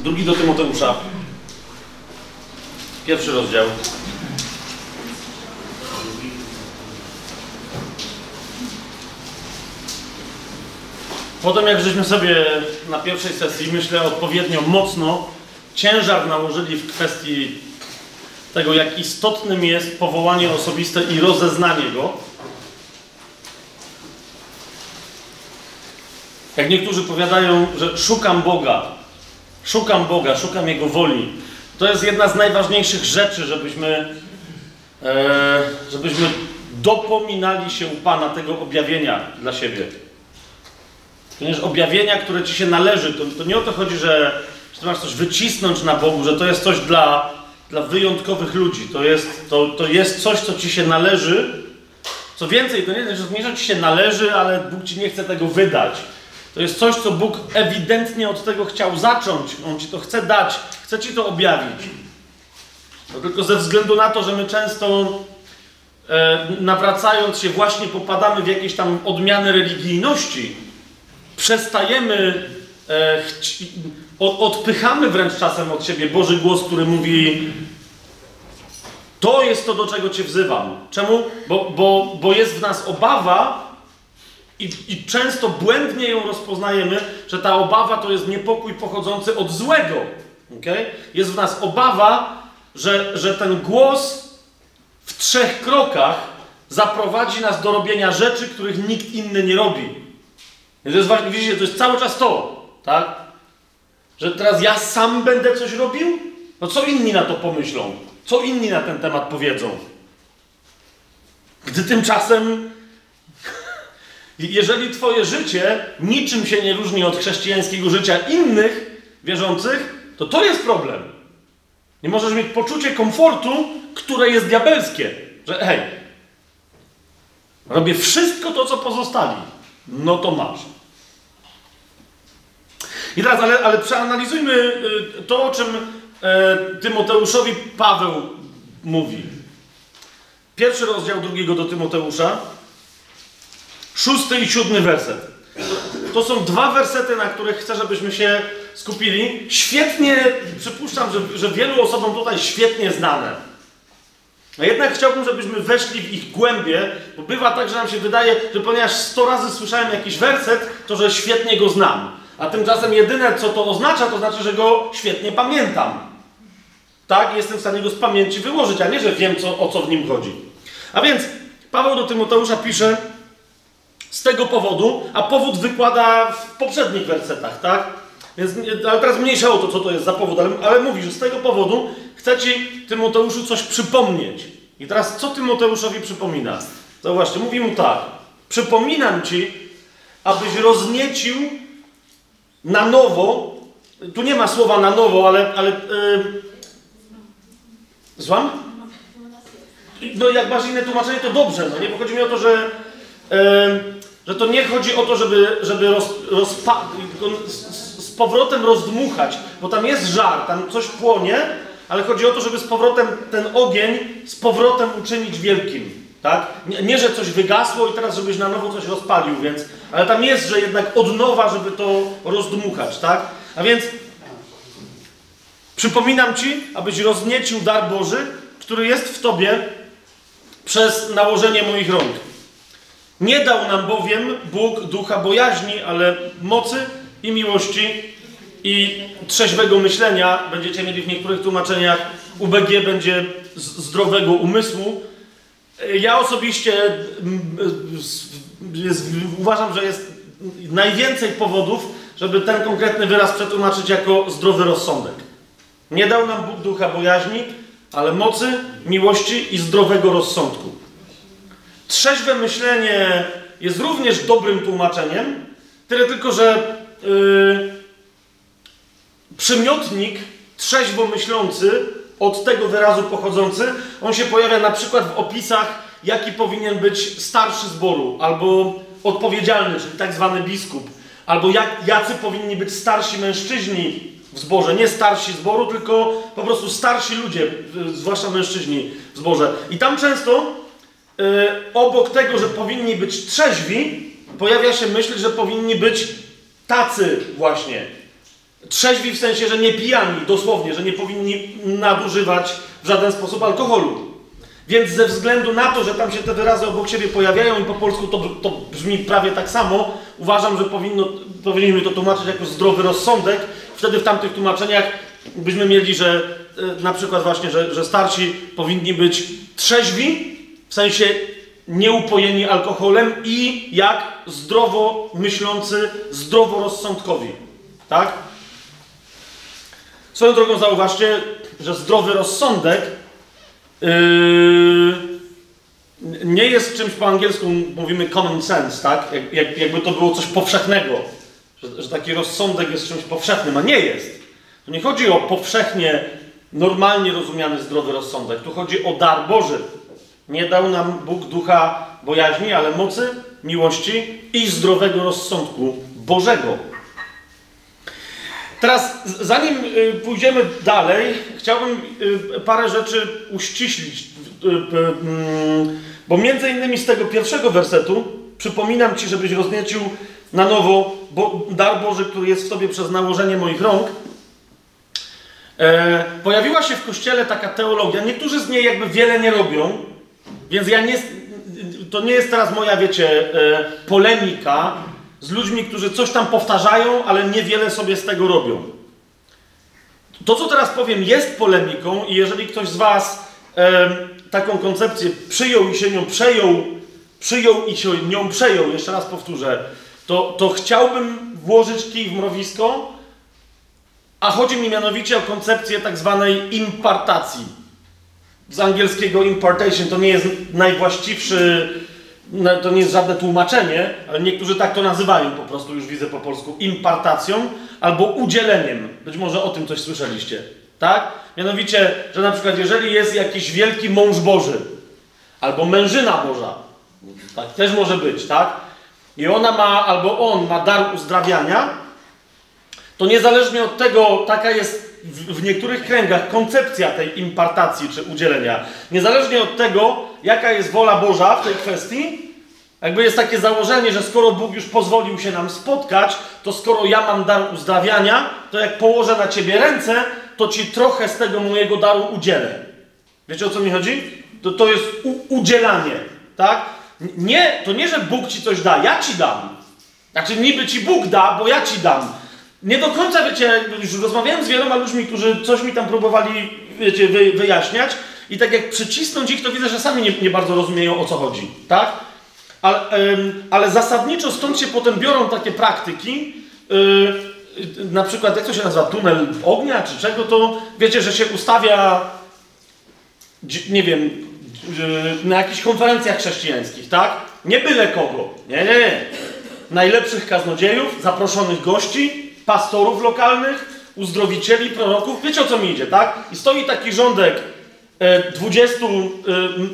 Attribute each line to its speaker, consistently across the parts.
Speaker 1: Drugi do Tymoteusza. Pierwszy rozdział. Potem jak żeśmy sobie na pierwszej sesji, myślę, odpowiednio mocno ciężar nałożyli w kwestii tego, jak istotnym jest powołanie osobiste i rozeznanie go. Jak niektórzy powiadają, że szukam Boga, szukam Boga, szukam Jego woli. To jest jedna z najważniejszych rzeczy, żebyśmy, e, żebyśmy dopominali się u Pana tego objawienia dla siebie. Ponieważ objawienia, które ci się należy, to, to nie o to chodzi, że, że ty masz coś wycisnąć na Bogu, że to jest coś dla, dla wyjątkowych ludzi. To jest, to, to jest coś, co ci się należy. Co więcej, to nie, że nie, że ci się należy, ale Bóg ci nie chce tego wydać. To jest coś, co Bóg ewidentnie od tego chciał zacząć. On ci to chce dać, chce ci to objawić. No tylko ze względu na to, że my często e, nawracając się właśnie popadamy w jakieś tam odmiany religijności, przestajemy, e, chci, od, odpychamy wręcz czasem od siebie Boży głos, który mówi to jest to, do czego Cię wzywam. Czemu? Bo, bo, bo jest w nas obawa i, i często błędnie ją rozpoznajemy, że ta obawa to jest niepokój pochodzący od złego. Okay? Jest w nas obawa, że, że ten głos w trzech krokach zaprowadzi nas do robienia rzeczy, których nikt inny nie robi. To jest widzicie, to jest cały czas to, tak? Że teraz ja sam będę coś robił? No co inni na to pomyślą? Co inni na ten temat powiedzą? Gdy tymczasem, jeżeli Twoje życie niczym się nie różni od chrześcijańskiego życia innych wierzących, to to jest problem. Nie możesz mieć poczucie komfortu, które jest diabelskie. Że hej, robię wszystko to, co pozostali. No to masz. I teraz, ale, ale przeanalizujmy y, to, o czym e, Tymoteuszowi Paweł mówi. Pierwszy rozdział drugiego do Tymoteusza, szósty i siódmy werset. To są dwa wersety, na których chcę, żebyśmy się skupili. Świetnie, przypuszczam, że, że wielu osobom tutaj świetnie znane. A jednak chciałbym, żebyśmy weszli w ich głębie, bo bywa tak, że nam się wydaje, że ponieważ sto razy słyszałem jakiś werset, to że świetnie go znam. A tymczasem jedyne, co to oznacza, to znaczy, że go świetnie pamiętam. Tak, jestem w stanie go z pamięci wyłożyć, a nie, że wiem, co, o co w nim chodzi. A więc Paweł do Tymoteusza pisze z tego powodu, a powód wykłada w poprzednich wersetach, tak? Więc, ale teraz mniejsza o to, co to jest za powód, ale, ale mówi, że z tego powodu chce ci Tymoteuszu coś przypomnieć. I teraz co Tymoteuszowi przypomina? Zauważcie, mówi mu tak. Przypominam ci, abyś rozniecił na nowo, tu nie ma słowa na nowo, ale, ale yy, złam? No jak masz inne tłumaczenie, to dobrze, no nie? Bo chodzi mi o to, że, że to nie chodzi o to, żeby, żeby roz, rozpa- z, powrotem rozdmuchać, bo tam jest żar, tam coś płonie, ale chodzi o to, żeby z powrotem ten ogień z powrotem uczynić wielkim. Tak? Nie, nie, że coś wygasło i teraz żebyś na nowo coś rozpalił, więc, ale tam jest, że jednak od nowa, żeby to rozdmuchać, tak? A więc przypominam Ci, abyś rozniecił dar Boży, który jest w Tobie przez nałożenie moich rąk. Nie dał nam bowiem Bóg ducha bojaźni, ale mocy i miłości i trzeźwego myślenia. Będziecie mieli w niektórych tłumaczeniach UBG będzie zdrowego umysłu. Ja osobiście jest, uważam, że jest najwięcej powodów, żeby ten konkretny wyraz przetłumaczyć jako zdrowy rozsądek. Nie dał nam Bóg ducha bojaźni, ale mocy, miłości i zdrowego rozsądku. Trzeźwe myślenie jest również dobrym tłumaczeniem, tyle tylko, że yy, przymiotnik trzeźwo myślący od tego wyrazu pochodzący, on się pojawia na przykład w opisach, jaki powinien być starszy zboru, albo odpowiedzialny, czyli tak zwany biskup, albo jak, jacy powinni być starsi mężczyźni w zborze. Nie starsi zboru, tylko po prostu starsi ludzie, zwłaszcza mężczyźni w zborze. I tam często obok tego, że powinni być trzeźwi, pojawia się myśl, że powinni być tacy właśnie. Trzeźwi w sensie, że nie pijani, dosłownie, że nie powinni nadużywać w żaden sposób alkoholu. Więc ze względu na to, że tam się te wyrazy obok siebie pojawiają i po polsku to, to brzmi prawie tak samo, uważam, że powinno, powinniśmy to tłumaczyć jako zdrowy rozsądek. Wtedy w tamtych tłumaczeniach byśmy mieli, że e, na przykład właśnie, że, że starsi powinni być trzeźwi, w sensie nieupojeni alkoholem i jak zdrowo myślący, zdroworozsądkowi. Tak? Swoją drogą zauważcie, że zdrowy rozsądek yy, nie jest czymś po angielsku, mówimy common sense, tak? Jak, jak, jakby to było coś powszechnego, że, że taki rozsądek jest czymś powszechnym, a nie jest. Tu nie chodzi o powszechnie, normalnie rozumiany zdrowy rozsądek. Tu chodzi o dar Boży. Nie dał nam Bóg ducha bojaźni, ale mocy, miłości i zdrowego rozsądku Bożego. Teraz, zanim y, pójdziemy dalej, chciałbym y, parę rzeczy uściślić, y, mm, bo między innymi z tego pierwszego wersetu przypominam Ci, żebyś rozniecił na nowo dar Boży, który jest w Tobie przez nałożenie moich rąk. E, pojawiła się w Kościele taka teologia, niektórzy z niej jakby wiele nie robią, więc ja nie, to nie jest teraz moja, wiecie, e, polemika z ludźmi, którzy coś tam powtarzają, ale niewiele sobie z tego robią. To, co teraz powiem, jest polemiką, i jeżeli ktoś z Was e, taką koncepcję przyjął i się nią przejął, przyjął i się nią przejął, jeszcze raz powtórzę, to, to chciałbym włożyć kij w mrowisko, a chodzi mi mianowicie o koncepcję tak zwanej impartacji. Z angielskiego impartation to nie jest najwłaściwszy to nie jest żadne tłumaczenie, ale niektórzy tak to nazywają po prostu, już widzę po polsku, impartacją albo udzieleniem. Być może o tym coś słyszeliście, tak? Mianowicie, że na przykład jeżeli jest jakiś wielki mąż Boży albo mężyna Boża, tak też może być, tak? I ona ma, albo on ma dar uzdrawiania, to niezależnie od tego, taka jest w, niektórych kręgach koncepcja tej impartacji czy udzielenia, niezależnie od tego, jaka jest wola Boża w tej kwestii, jakby jest takie założenie, że skoro Bóg już pozwolił się nam spotkać, to skoro ja mam dar uzdrawiania, to jak położę na ciebie ręce, to ci trochę z tego mojego daru udzielę. Wiecie o co mi chodzi? To, to jest u, udzielanie, tak? Nie, to nie, że Bóg ci coś da, ja ci dam. Znaczy niby ci Bóg da, bo ja ci dam. Nie do końca, wiecie, już rozmawiałem z wieloma ludźmi, którzy coś mi tam próbowali, wiecie, wy, wyjaśniać i tak jak przycisnąć ich, to widzę, że sami nie, nie bardzo rozumieją, o co chodzi, tak? Ale, ym, ale zasadniczo stąd się potem biorą takie praktyki, yy, na przykład, jak to się nazywa, tunel ognia czy czego, to wiecie, że się ustawia, nie wiem, yy, na jakichś konferencjach chrześcijańskich, tak? Nie byle kogo, nie, nie, nie. Najlepszych kaznodziejów, zaproszonych gości, pastorów lokalnych, uzdrowicieli, proroków. Wiecie o co mi idzie, tak? I stoi taki rządek e, 20 e,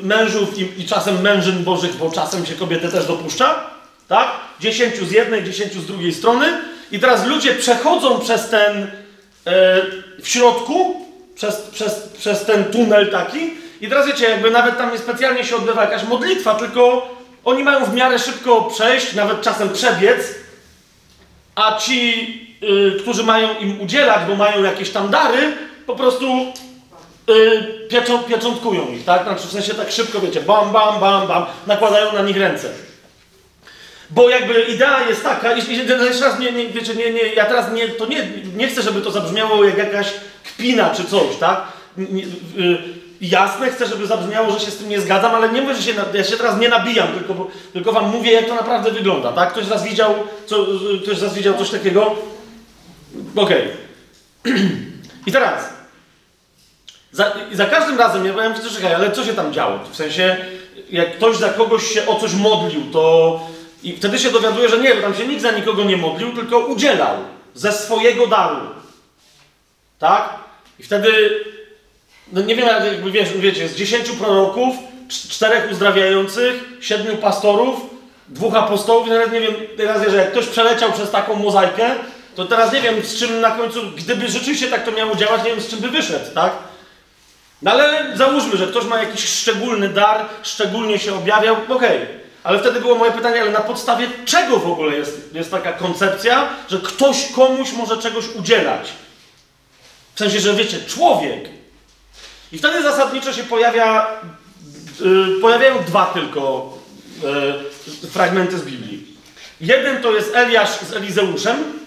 Speaker 1: mężów i, i, czasem mężyn bożych, bo czasem się kobiety też dopuszcza, tak? 10 z jednej, 10 z drugiej strony. I teraz ludzie przechodzą przez ten e, w środku, przez, przez, przez ten tunel taki. I teraz wiecie, jakby nawet tam nie specjalnie się odbywa jakaś modlitwa, tylko oni mają w miarę szybko przejść, nawet czasem przebiec, a ci y, którzy mają im udzielać, bo mają jakieś tam dary, po prostu y, pieczą, pieczątkują ich, tak? Znaczy w sensie tak szybko, wiecie, bam, bam, bam, bam, nakładają na nich ręce. Bo jakby idea jest taka, i jeszcze raz, nie, nie, wiecie, nie, nie, ja teraz nie, to nie, nie chcę, żeby to zabrzmiało jak jakaś kpina czy coś, tak? Nie, y, jasne, chcę, żeby zabrzmiało, że się z tym nie zgadzam, ale nie mówię, że się, ja się teraz nie nabijam, tylko, tylko wam mówię, jak to naprawdę wygląda, tak? Ktoś z was widział, co, ktoś z was widział coś takiego? Okej. Okay. I teraz, za, za, każdym razem, ja powiem, że czekaj, ale co się tam działo? W sensie, jak ktoś za kogoś się o coś modlił, to i wtedy się dowiaduje, że nie, bo tam się nikt za nikogo nie modlił, tylko udzielał ze swojego daru. Tak? I wtedy no nie wiem, jakby wiesz, wiecie, z dziesięciu proroków, czterech uzdrawiających, siedmiu pastorów, dwóch apostołów nawet nie wiem, teraz, że jak ktoś przeleciał przez taką mozaikę, to teraz nie wiem, z czym na końcu, gdyby rzeczywiście tak to miało działać, nie wiem, z czym by wyszedł, tak? No ale załóżmy, że ktoś ma jakiś szczególny dar, szczególnie się objawiał, okej. Okay. Ale wtedy było moje pytanie, ale na podstawie czego w ogóle jest, jest taka koncepcja, że ktoś komuś może czegoś udzielać? W sensie, że wiecie, człowiek. I wtedy zasadniczo się pojawia, yy, pojawiają dwa tylko yy, fragmenty z Biblii. Jeden to jest Eliasz z Elizeuszem.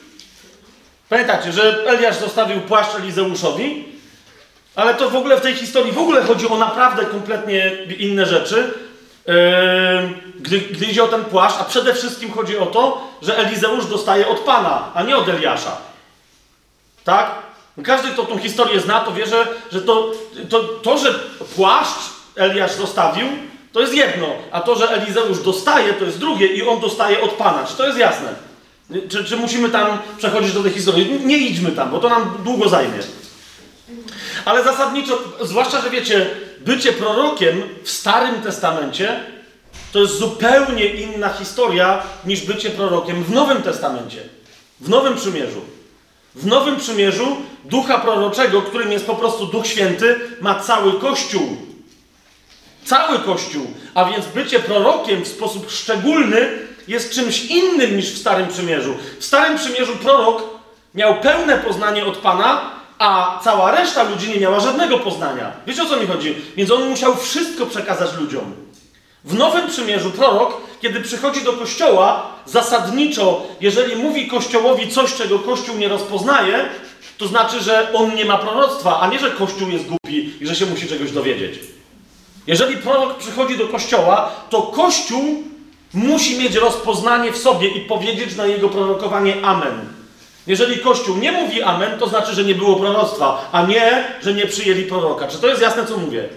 Speaker 1: Pamiętacie, że Eliasz zostawił płaszcz Elizeuszowi, ale to w ogóle w tej historii w ogóle chodzi o naprawdę kompletnie inne rzeczy. Yy, gdy, gdy idzie o ten płaszcz, a przede wszystkim chodzi o to, że Elizeusz dostaje od Pana, a nie od Eliasza. Tak? Każdy, kto tą historię zna, to wie, że, że to, to, to, że płaszcz Eliasz zostawił, to jest jedno, a to, że Elizeusz dostaje, to jest drugie i on dostaje od Pana. Czy to jest jasne? Czy, czy musimy tam przechodzić do tej historii? Nie idźmy tam, bo to nam długo zajmie. Ale zasadniczo, zwłaszcza, że wiecie, bycie prorokiem w Starym Testamencie to jest zupełnie inna historia niż bycie prorokiem w Nowym Testamencie, w Nowym Przymierzu. W Nowym Przymierzu ducha proroczego, którym jest po prostu Duch Święty, ma cały Kościół. Cały Kościół. A więc bycie prorokiem w sposób szczególny jest czymś innym niż w Starym Przymierzu. W Starym Przymierzu prorok miał pełne poznanie od Pana, a cała reszta ludzi nie miała żadnego poznania. Wiecie o co mi chodzi? Więc on musiał wszystko przekazać ludziom. W Nowym Przymierzu prorok, kiedy przychodzi do kościoła, zasadniczo, jeżeli mówi kościołowi coś, czego kościół nie rozpoznaje, to znaczy, że on nie ma proroctwa, a nie, że kościół jest głupi i że się musi czegoś dowiedzieć. Jeżeli prorok przychodzi do kościoła, to kościół musi mieć rozpoznanie w sobie i powiedzieć na jego prorokowanie Amen. Jeżeli Kościół nie mówi Amen, to znaczy, że nie było proroctwa, a nie, że nie przyjęli proroka. Czy to jest jasne, co mówię?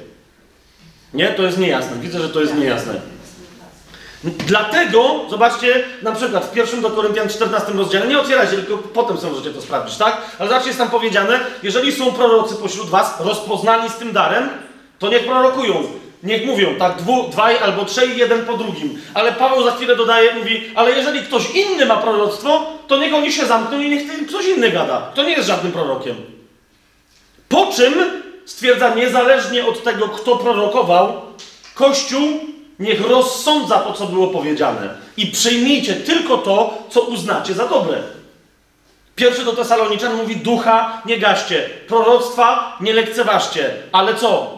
Speaker 1: Nie, to jest niejasne. Widzę, że to jest niejasne. Dlatego, zobaczcie, na przykład w pierwszym do Koryntian 14 rozdziale, nie otwierajcie, tylko potem sobie możecie to sprawdzić, tak? Ale zobaczcie, jest tam powiedziane, jeżeli są prorocy pośród was rozpoznani z tym darem, to niech prorokują. Niech mówią, tak, dwu, dwaj albo trzej, jeden po drugim. Ale Paweł za chwilę dodaje, mówi, ale jeżeli ktoś inny ma proroctwo, to niech oni się zamkną i niech ktoś inny gada. To nie jest żadnym prorokiem. Po czym stwierdza, niezależnie od tego, kto prorokował, Kościół niech rozsądza to, co było powiedziane. I przyjmijcie tylko to, co uznacie za dobre. Pierwszy do Tesaloniczan mówi, ducha nie gaście, proroctwa nie lekceważcie, ale co?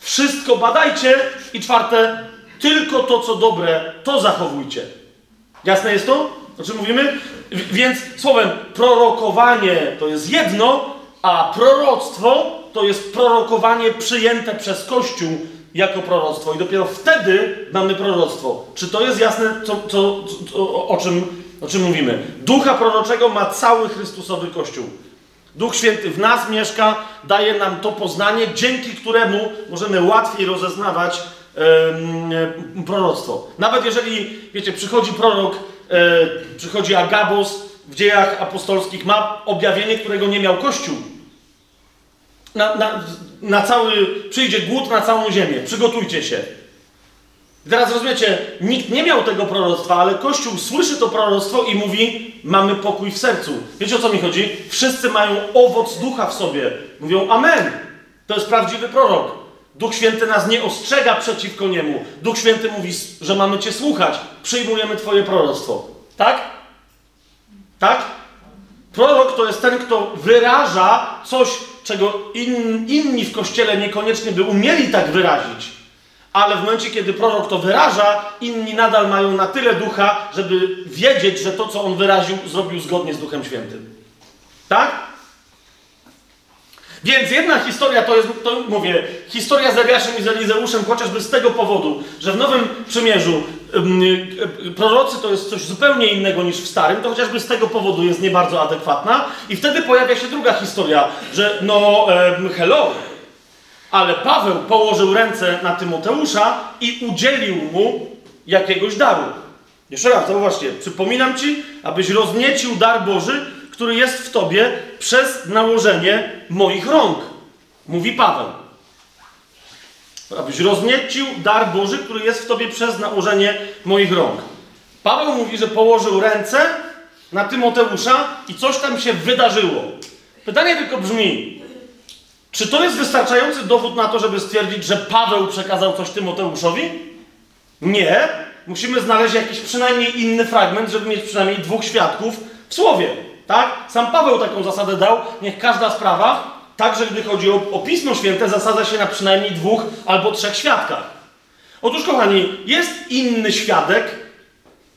Speaker 1: Wszystko badajcie i czwarte, tylko to, co dobre, to zachowujcie. Jasne jest to? O czym mówimy? Więc słowem, prorokowanie to jest jedno, a proroctwo to jest prorokowanie przyjęte przez Kościół jako proroctwo. I dopiero wtedy mamy proroctwo. Czy to jest jasne, co, co, co, o, czym, o czym mówimy? Ducha proroczego ma cały Chrystusowy Kościół. Duch Święty w nas mieszka, daje nam to poznanie, dzięki któremu możemy łatwiej rozeznawać yy, proroctwo. Nawet jeżeli, wiecie, przychodzi prorok, yy, przychodzi Agabos w dziejach apostolskich, ma objawienie, którego nie miał Kościół. Na, na, na cały, przyjdzie głód na całą ziemię. Przygotujcie się. Teraz rozumiecie, nikt nie miał tego proroctwa, ale Kościół słyszy to proroctwo i mówi: Mamy pokój w sercu. Wiecie o co mi chodzi? Wszyscy mają owoc ducha w sobie. Mówią Amen. To jest prawdziwy prorok. Duch Święty nas nie ostrzega przeciwko niemu. Duch Święty mówi, że mamy Cię słuchać. Przyjmujemy Twoje proroctwo. Tak? Tak? Prorok to jest ten, kto wyraża coś, czego in, inni w kościele niekoniecznie by umieli tak wyrazić. Ale w momencie, kiedy prorok to wyraża, inni nadal mają na tyle ducha, żeby wiedzieć, że to, co on wyraził, zrobił zgodnie z Duchem Świętym. Tak? Więc jedna historia to jest, to mówię, historia z Eliaszem i z Elizeuszem, chociażby z tego powodu, że w Nowym Przymierzu prorocy to jest coś zupełnie innego niż w Starym, to chociażby z tego powodu jest nie bardzo adekwatna. I wtedy pojawia się druga historia, że no, hello, ale Paweł położył ręce na Tymoteusza i udzielił mu jakiegoś daru. Jeszcze raz, zauważcie, przypominam ci, abyś rozniecił dar Boży, który jest w tobie przez nałożenie moich rąk. Mówi Paweł. Abyś rozniecił dar Boży, który jest w tobie przez nałożenie moich rąk. Paweł mówi, że położył ręce na Tymoteusza i coś tam się wydarzyło. Pytanie tylko brzmi, czy to jest wystarczający dowód na to, żeby stwierdzić, że Paweł przekazał coś Tymoteuszowi? Nie, musimy znaleźć jakiś przynajmniej inny fragment, żeby mieć przynajmniej dwóch świadków w słowie. Tak? Sam Paweł taką zasadę dał. Niech każda sprawa, także gdy chodzi o, o Pismo Święte, zasadza się na przynajmniej dwóch albo trzech świadkach. Otóż, kochani, jest inny świadek,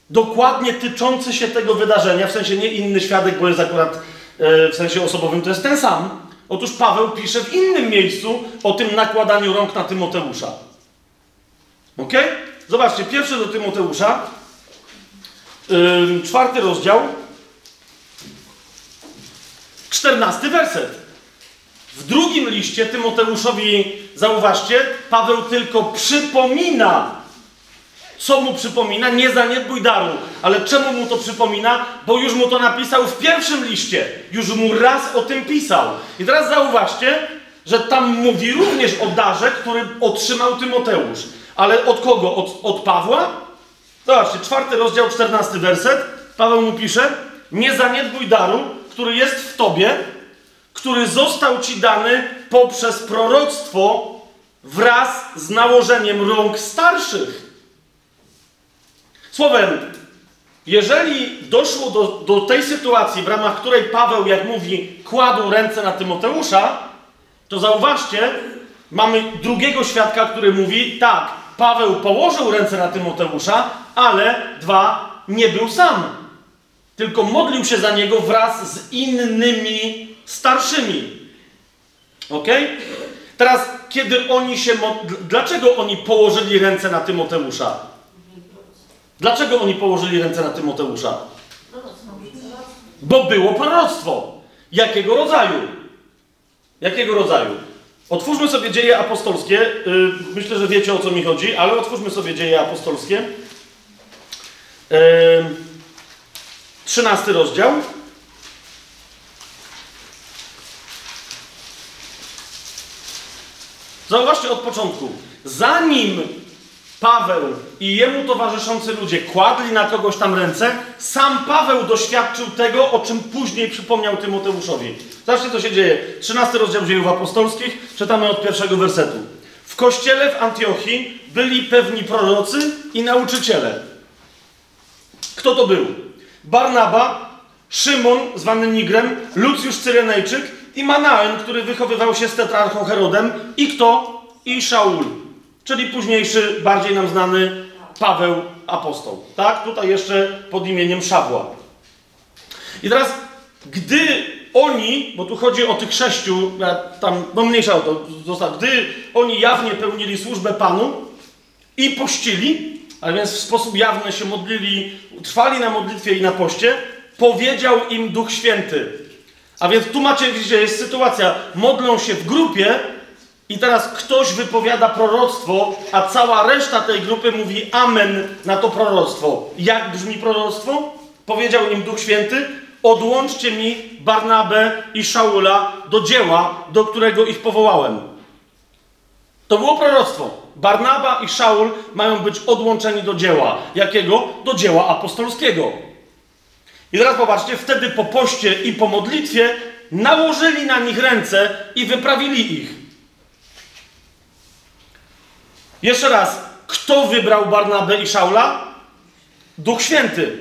Speaker 1: dokładnie tyczący się tego wydarzenia, w sensie nie inny świadek, bo jest akurat e, w sensie osobowym, to jest ten sam. Otóż Paweł pisze w innym miejscu o tym nakładaniu rąk na Tymoteusza. Ok? Zobaczcie, pierwszy do Tymoteusza, yy, czwarty rozdział, czternasty werset. W drugim liście Tymoteuszowi, zauważcie, Paweł tylko przypomina, co mu przypomina, nie zaniedbuj daru. Ale czemu mu to przypomina? Bo już mu to napisał w pierwszym liście. Już mu raz o tym pisał. I teraz zauważcie, że tam mówi również o darze, który otrzymał Tymoteusz. Ale od kogo? Od, od Pawła? Zobaczcie, czwarty rozdział, czternasty werset. Paweł mu pisze: Nie zaniedbuj daru, który jest w tobie, który został ci dany poprzez proroctwo wraz z nałożeniem rąk starszych. Słowem, jeżeli doszło do, do tej sytuacji, w ramach której Paweł, jak mówi, kładł ręce na Tymoteusza, to zauważcie, mamy drugiego świadka, który mówi, tak, Paweł położył ręce na Tymoteusza, ale dwa, nie był sam. Tylko modlił się za niego wraz z innymi starszymi. Ok? Teraz, kiedy oni się. Dlaczego oni położyli ręce na Tymoteusza? Dlaczego oni położyli ręce na Tymoteusza? Bo było proroctwo. Jakiego rodzaju? Jakiego rodzaju? Otwórzmy sobie dzieje apostolskie. Y, myślę, że wiecie o co mi chodzi, ale otwórzmy sobie dzieje apostolskie. 13 rozdział. Zauważcie od początku. Zanim Paweł i jemu towarzyszący ludzie kładli na kogoś tam ręce, sam Paweł doświadczył tego, o czym później przypomniał Tymoteuszowi. Zobaczcie, co się dzieje. 13 rozdział dziejów apostolskich, czytamy od pierwszego wersetu. W kościele w Antiochii byli pewni prorocy i nauczyciele. Kto to był? Barnaba, Szymon, zwany Nigrem, Lucjusz Cyrenejczyk i Manaen, który wychowywał się z tetrarchą Herodem i kto? I Szaul czyli późniejszy, bardziej nam znany Paweł Apostoł. Tak? Tutaj jeszcze pod imieniem Szawła. I teraz, gdy oni, bo tu chodzi o tych sześciu, tam, no mniejsza o to, został, gdy oni jawnie pełnili służbę Panu i pościli, a więc w sposób jawny się modlili, trwali na modlitwie i na poście, powiedział im Duch Święty. A więc tu macie, widzicie, jest sytuacja, modlą się w grupie, i teraz ktoś wypowiada proroctwo, a cała reszta tej grupy mówi amen na to proroctwo. Jak brzmi proroctwo? Powiedział im Duch Święty: Odłączcie mi Barnabę i Szaula do dzieła, do którego ich powołałem. To było proroctwo. Barnaba i Szaul mają być odłączeni do dzieła. Jakiego? Do dzieła apostolskiego. I teraz popatrzcie, wtedy po poście i po modlitwie nałożyli na nich ręce i wyprawili ich. Jeszcze raz, kto wybrał Barnabę i Szaula? Duch Święty.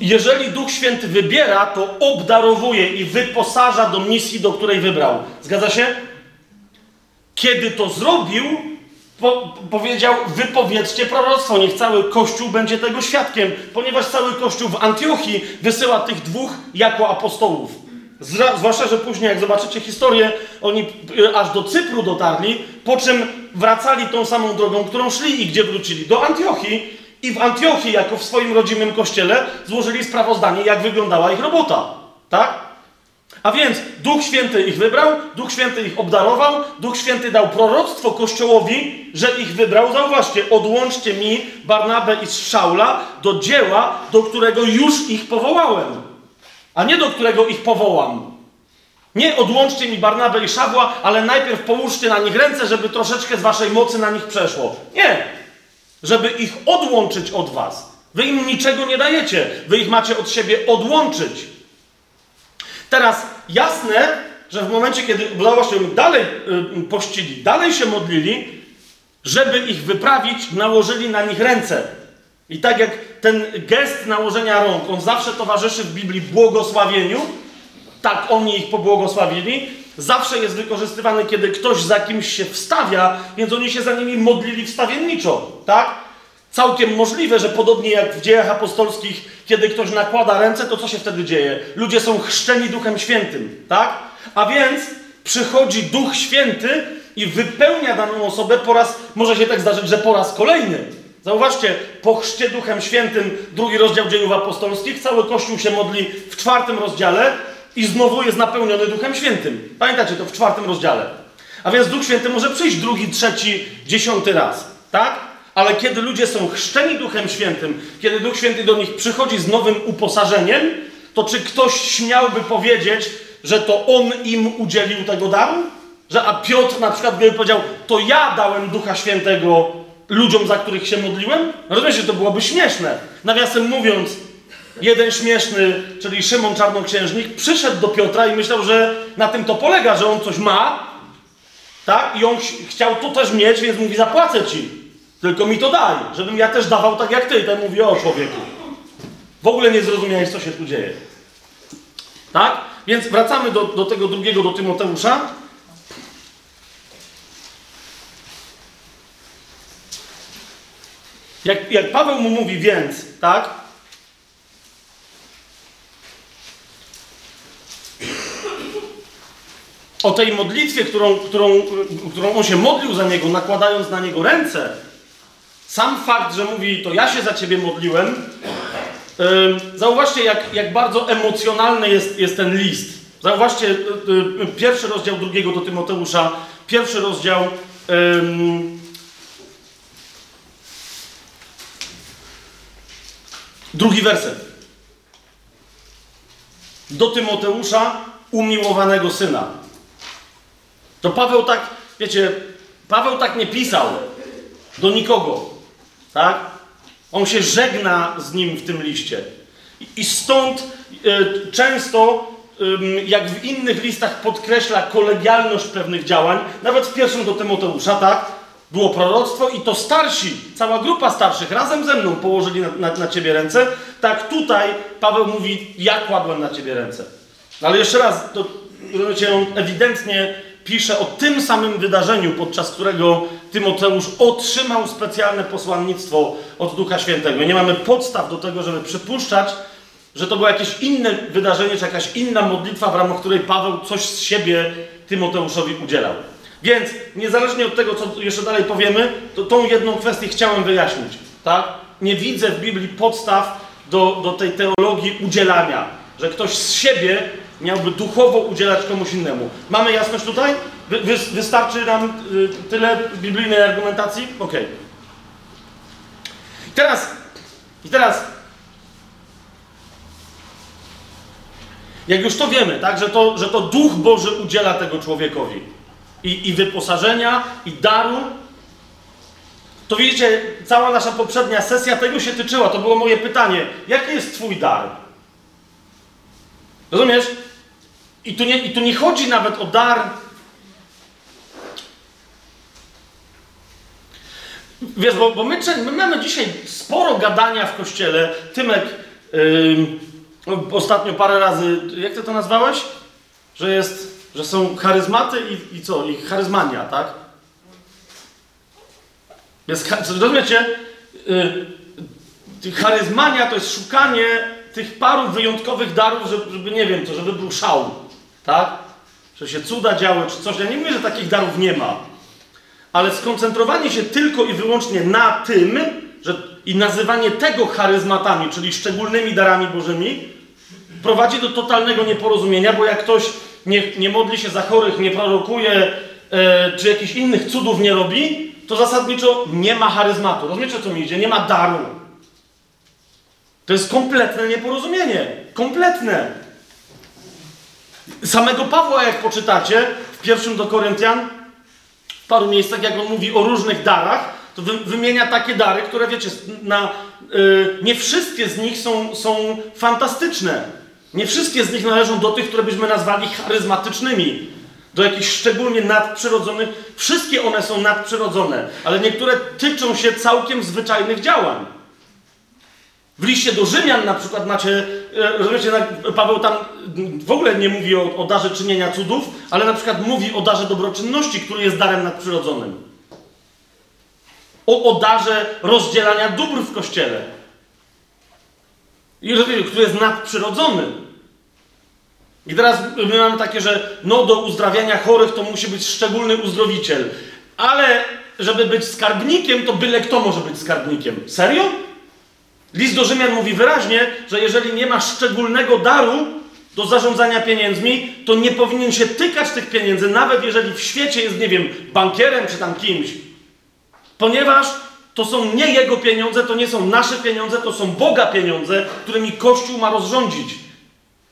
Speaker 1: Jeżeli Duch Święty wybiera, to obdarowuje i wyposaża do misji, do której wybrał. Zgadza się? Kiedy to zrobił, po, powiedział: Wypowiedzcie proroctwo, niech cały Kościół będzie tego świadkiem, ponieważ cały Kościół w Antiochii wysyła tych dwóch jako apostołów. Zwłaszcza, że później, jak zobaczycie historię, oni y, aż do Cypru dotarli, po czym wracali tą samą drogą, którą szli i gdzie wrócili? Do Antiochii. I w Antiochii, jako w swoim rodzimym kościele, złożyli sprawozdanie, jak wyglądała ich robota. Tak? A więc Duch Święty ich wybrał, Duch Święty ich obdarował, Duch Święty dał proroctwo Kościołowi, że ich wybrał. Zauważcie, odłączcie mi Barnabę i Szaula do dzieła, do którego już ich powołałem a nie do którego ich powołam. Nie odłączcie mi Barnabę i Szabła, ale najpierw połóżcie na nich ręce, żeby troszeczkę z waszej mocy na nich przeszło. Nie! Żeby ich odłączyć od was. Wy im niczego nie dajecie. Wy ich macie od siebie odłączyć. Teraz jasne, że w momencie, kiedy, no właśnie, dalej y, pościli, dalej się modlili, żeby ich wyprawić, nałożyli na nich ręce. I tak jak ten gest nałożenia rąk, on zawsze towarzyszy w Biblii błogosławieniu, tak oni ich pobłogosławili, zawsze jest wykorzystywany, kiedy ktoś za kimś się wstawia, więc oni się za nimi modlili wstawienniczo, tak? Całkiem możliwe, że podobnie jak w dziejach apostolskich, kiedy ktoś nakłada ręce, to co się wtedy dzieje? Ludzie są chrzczeni Duchem Świętym, tak? A więc przychodzi Duch Święty i wypełnia daną osobę po raz, może się tak zdarzyć, że po raz kolejny. Zauważcie, po chrzcie Duchem Świętym, drugi rozdział dziejów apostolskich, cały Kościół się modli w czwartym rozdziale i znowu jest napełniony Duchem Świętym. Pamiętacie to w czwartym rozdziale. A więc Duch Święty może przyjść drugi, trzeci, dziesiąty raz, tak? Ale kiedy ludzie są chrzczeni Duchem Świętym, kiedy Duch Święty do nich przychodzi z nowym uposażeniem, to czy ktoś śmiałby powiedzieć, że to On im udzielił tego daru? Że a Piotr na przykład gdyby powiedział, to ja dałem Ducha Świętego ludziom, za których się modliłem? Rozumiecie, to byłoby śmieszne. Nawiasem mówiąc, jeden śmieszny, czyli Szymon Czarnoksiężnik, przyszedł do Piotra i myślał, że na tym to polega, że on coś ma, tak? I on ch chciał to też mieć, więc mówi, zapłacę ci. Tylko mi to daj, żebym ja też dawał tak jak ty. Ten mówi, o człowieku. W ogóle nie zrozumiałeś, co się tu dzieje. Tak? Więc wracamy do, do tego drugiego, do Tymoteusza. Jak, jak Paweł mu mówi więc, tak? O tej modlitwie, którą, którą, którą on się modlił za niego, nakładając na niego ręce. Sam fakt, że mówi, to ja się za ciebie modliłem. Yy, zauważcie, jak, jak bardzo emocjonalny jest, jest ten list. Zauważcie, yy, pierwszy rozdział drugiego do Tymoteusza, pierwszy rozdział. Yy, Drugi werset. Do Tymoteusza, umiłowanego syna. To Paweł tak, wiecie, Paweł tak nie pisał do nikogo. Tak? On się żegna z nim w tym liście. I stąd y, często, y, jak w innych listach, podkreśla kolegialność pewnych działań, nawet w pierwszym do Tymoteusza, tak? Było proroctwo i to starsi, cała grupa starszych razem ze mną położyli na, na, na ciebie ręce. Tak tutaj Paweł mówi, ja kładłem na ciebie ręce. Ale jeszcze raz, to rozumiecie, on ewidentnie pisze o tym samym wydarzeniu, podczas którego Tymoteusz otrzymał specjalne posłannictwo od Ducha Świętego. Nie mamy podstaw do tego, żeby przypuszczać, że to było jakieś inne wydarzenie, czy jakaś inna modlitwa, w ramach której Paweł coś z siebie Tymoteuszowi udzielał. Więc niezależnie od tego, co jeszcze dalej powiemy, to tą jedną kwestię chciałem wyjaśnić. Tak? Nie widzę w Biblii podstaw do, do tej teologii udzielania, że ktoś z siebie miałby duchowo udzielać komuś innemu. Mamy jasność tutaj? Wy, wy, wystarczy nam y, tyle biblijnej argumentacji? Ok. I teraz, i teraz, jak już to wiemy, tak, że to, że to Duch Boży udziela tego człowiekowi i, i wyposażenia, i daru, to widzicie, cała nasza poprzednia sesja tego się tyczyła. To było moje pytanie. Jaki jest Twój dar? Rozumiesz? I tu nie, i tu nie chodzi nawet o dar. Wiesz, bo, bo my, my, mamy dzisiaj sporo gadania w kościele. Tymek yy, ostatnio parę razy, jak ty to nazwałeś? Że jest, że są charyzmaty i, i co? I charyzmania, tak? Jest, rozumiecie? Yy, charyzmania to jest szukanie tych paru wyjątkowych darów, żeby, żeby nie wiem, to żeby był szał tak? Że się cuda działy, czy coś. Ja nie mówię, że takich darów nie ma. Ale skoncentrowanie się tylko i wyłącznie na tym, że i nazywanie tego charyzmatami, czyli szczególnymi darami bożymi, prowadzi do totalnego nieporozumienia, bo jak ktoś nie, nie modli się za chorych, nie prorokuje, e, czy jakichś innych cudów nie robi, to zasadniczo nie ma charyzmatu. Rozumiecie, co mi idzie? Nie ma daru. To jest kompletne nieporozumienie. Kompletne. Samego Pawła, jak poczytacie w pierwszym do Koryntian, w paru miejscach, jak on mówi o różnych darach, to wy, wymienia takie dary, które wiecie, na, yy, nie wszystkie z nich są, są fantastyczne. Nie wszystkie z nich należą do tych, które byśmy nazwali charyzmatycznymi. do jakichś szczególnie nadprzyrodzonych. Wszystkie one są nadprzyrodzone, ale niektóre tyczą się całkiem zwyczajnych działań. W liście do Rzymian na przykład macie, e, rozumiecie, Paweł tam w ogóle nie mówi o, o darze czynienia cudów, ale na przykład mówi o darze dobroczynności, który jest darem nadprzyrodzonym. O, o darze rozdzielania dóbr w kościele. Który jest nadprzyrodzony. I teraz my mamy takie, że no do uzdrawiania chorych to musi być szczególny uzdrowiciel. Ale żeby być skarbnikiem, to byle kto może być skarbnikiem. Serio? List do Rzymian mówi wyraźnie, że jeżeli nie ma szczególnego daru do zarządzania pieniędzmi, to nie powinien się tykać tych pieniędzy, nawet jeżeli w świecie jest, nie wiem, bankierem czy tam kimś. Ponieważ to są nie jego pieniądze, to nie są nasze pieniądze, to są Boga pieniądze, którymi Kościół ma rozrządzić.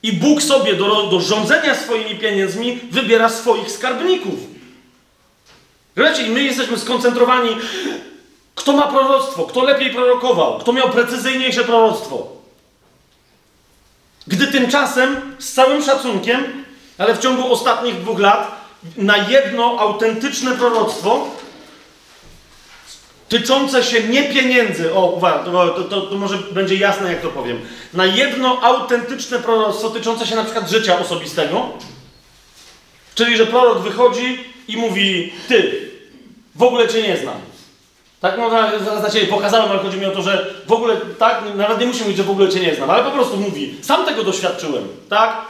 Speaker 1: I Bóg sobie do, do rządzenia swoimi pieniędzmi wybiera swoich skarbników. Wiecie, i my jesteśmy skoncentrowani, kto ma proroctwo, kto lepiej prorokował, kto miał precyzyjniejsze proroctwo. Gdy tymczasem, z całym szacunkiem, ale w ciągu ostatnich dwóch lat, na jedno autentyczne proroctwo tyczące się nie pieniędzy, o uwaga, to, to, to, może będzie jasne, jak to powiem, na jedno autentyczne proroctwo tyczące się na przykład życia osobistego, czyli że prorok wychodzi i mówi, ty, w ogóle cię nie znam. Tak, no ciebie pokazałem, ale chodzi mi o to, że w ogóle, tak, nawet nie musi mówić, że w ogóle cię nie znam, ale po prostu mówi, sam tego doświadczyłem, tak?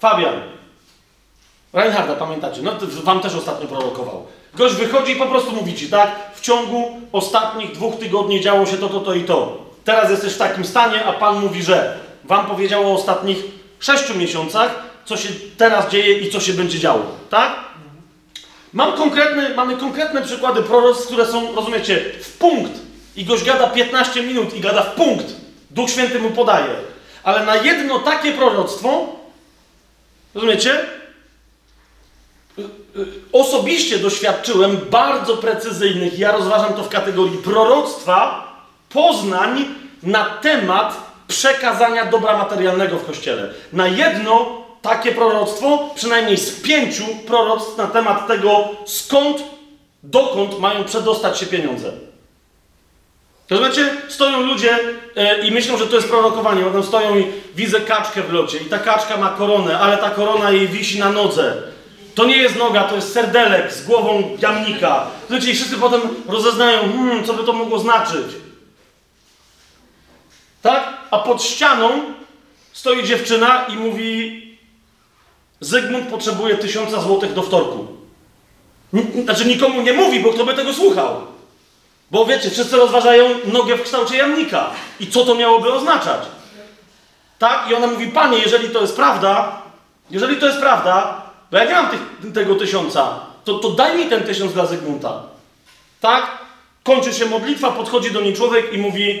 Speaker 1: Fabian. Reinharda, pamiętacie? No, wam też ostatnio prorokował. Gość wychodzi i po prostu mówi ci, tak? W ciągu ostatnich dwóch tygodni działo się to, to, to i to. Teraz jesteś w takim stanie, a Pan mówi, że Wam powiedział o ostatnich sześciu miesiącach, co się teraz dzieje i co się będzie działo, tak? Mam konkretny, mamy konkretne przykłady proroctw, które są, rozumiecie, w punkt. I gość gada 15 minut i gada w punkt. Duch Święty mu podaje. Ale na jedno takie proroctwo, rozumiecie, osobiście doświadczyłem bardzo precyzyjnych, ja rozważam to w kategorii proroctwa, poznań na temat przekazania dobra materialnego w kościele. Na jedno takie proroctwo, przynajmniej z pięciu proroctw na temat tego, skąd, dokąd mają przedostać się pieniądze. Rozumiecie? Stoją ludzie e, i myślą, że to jest prorokowanie. Potem stoją i widzę kaczkę w locie i ta kaczka ma koronę, ale ta korona jej wisi na nodze. To nie jest noga, to jest serdelek z głową jamnika. Ludzie wszyscy potem rozeznają, hmm, co by to mogło znaczyć. Tak? A pod ścianą stoi dziewczyna i mówi Zygmunt potrzebuje tysiąca złotych do wtorku. Znaczy nikomu nie mówi, bo kto by tego słuchał? Bo wiecie, wszyscy rozważają nogę w kształcie jamnika. I co to miałoby oznaczać? Tak? I ona mówi, panie, jeżeli to jest prawda, jeżeli to jest prawda, bo ja nie mam tych, tego tysiąca, to, to daj mi ten tysiąc dla Zygmunta. Tak? Kończy się modlitwa, podchodzi do niej człowiek i mówi: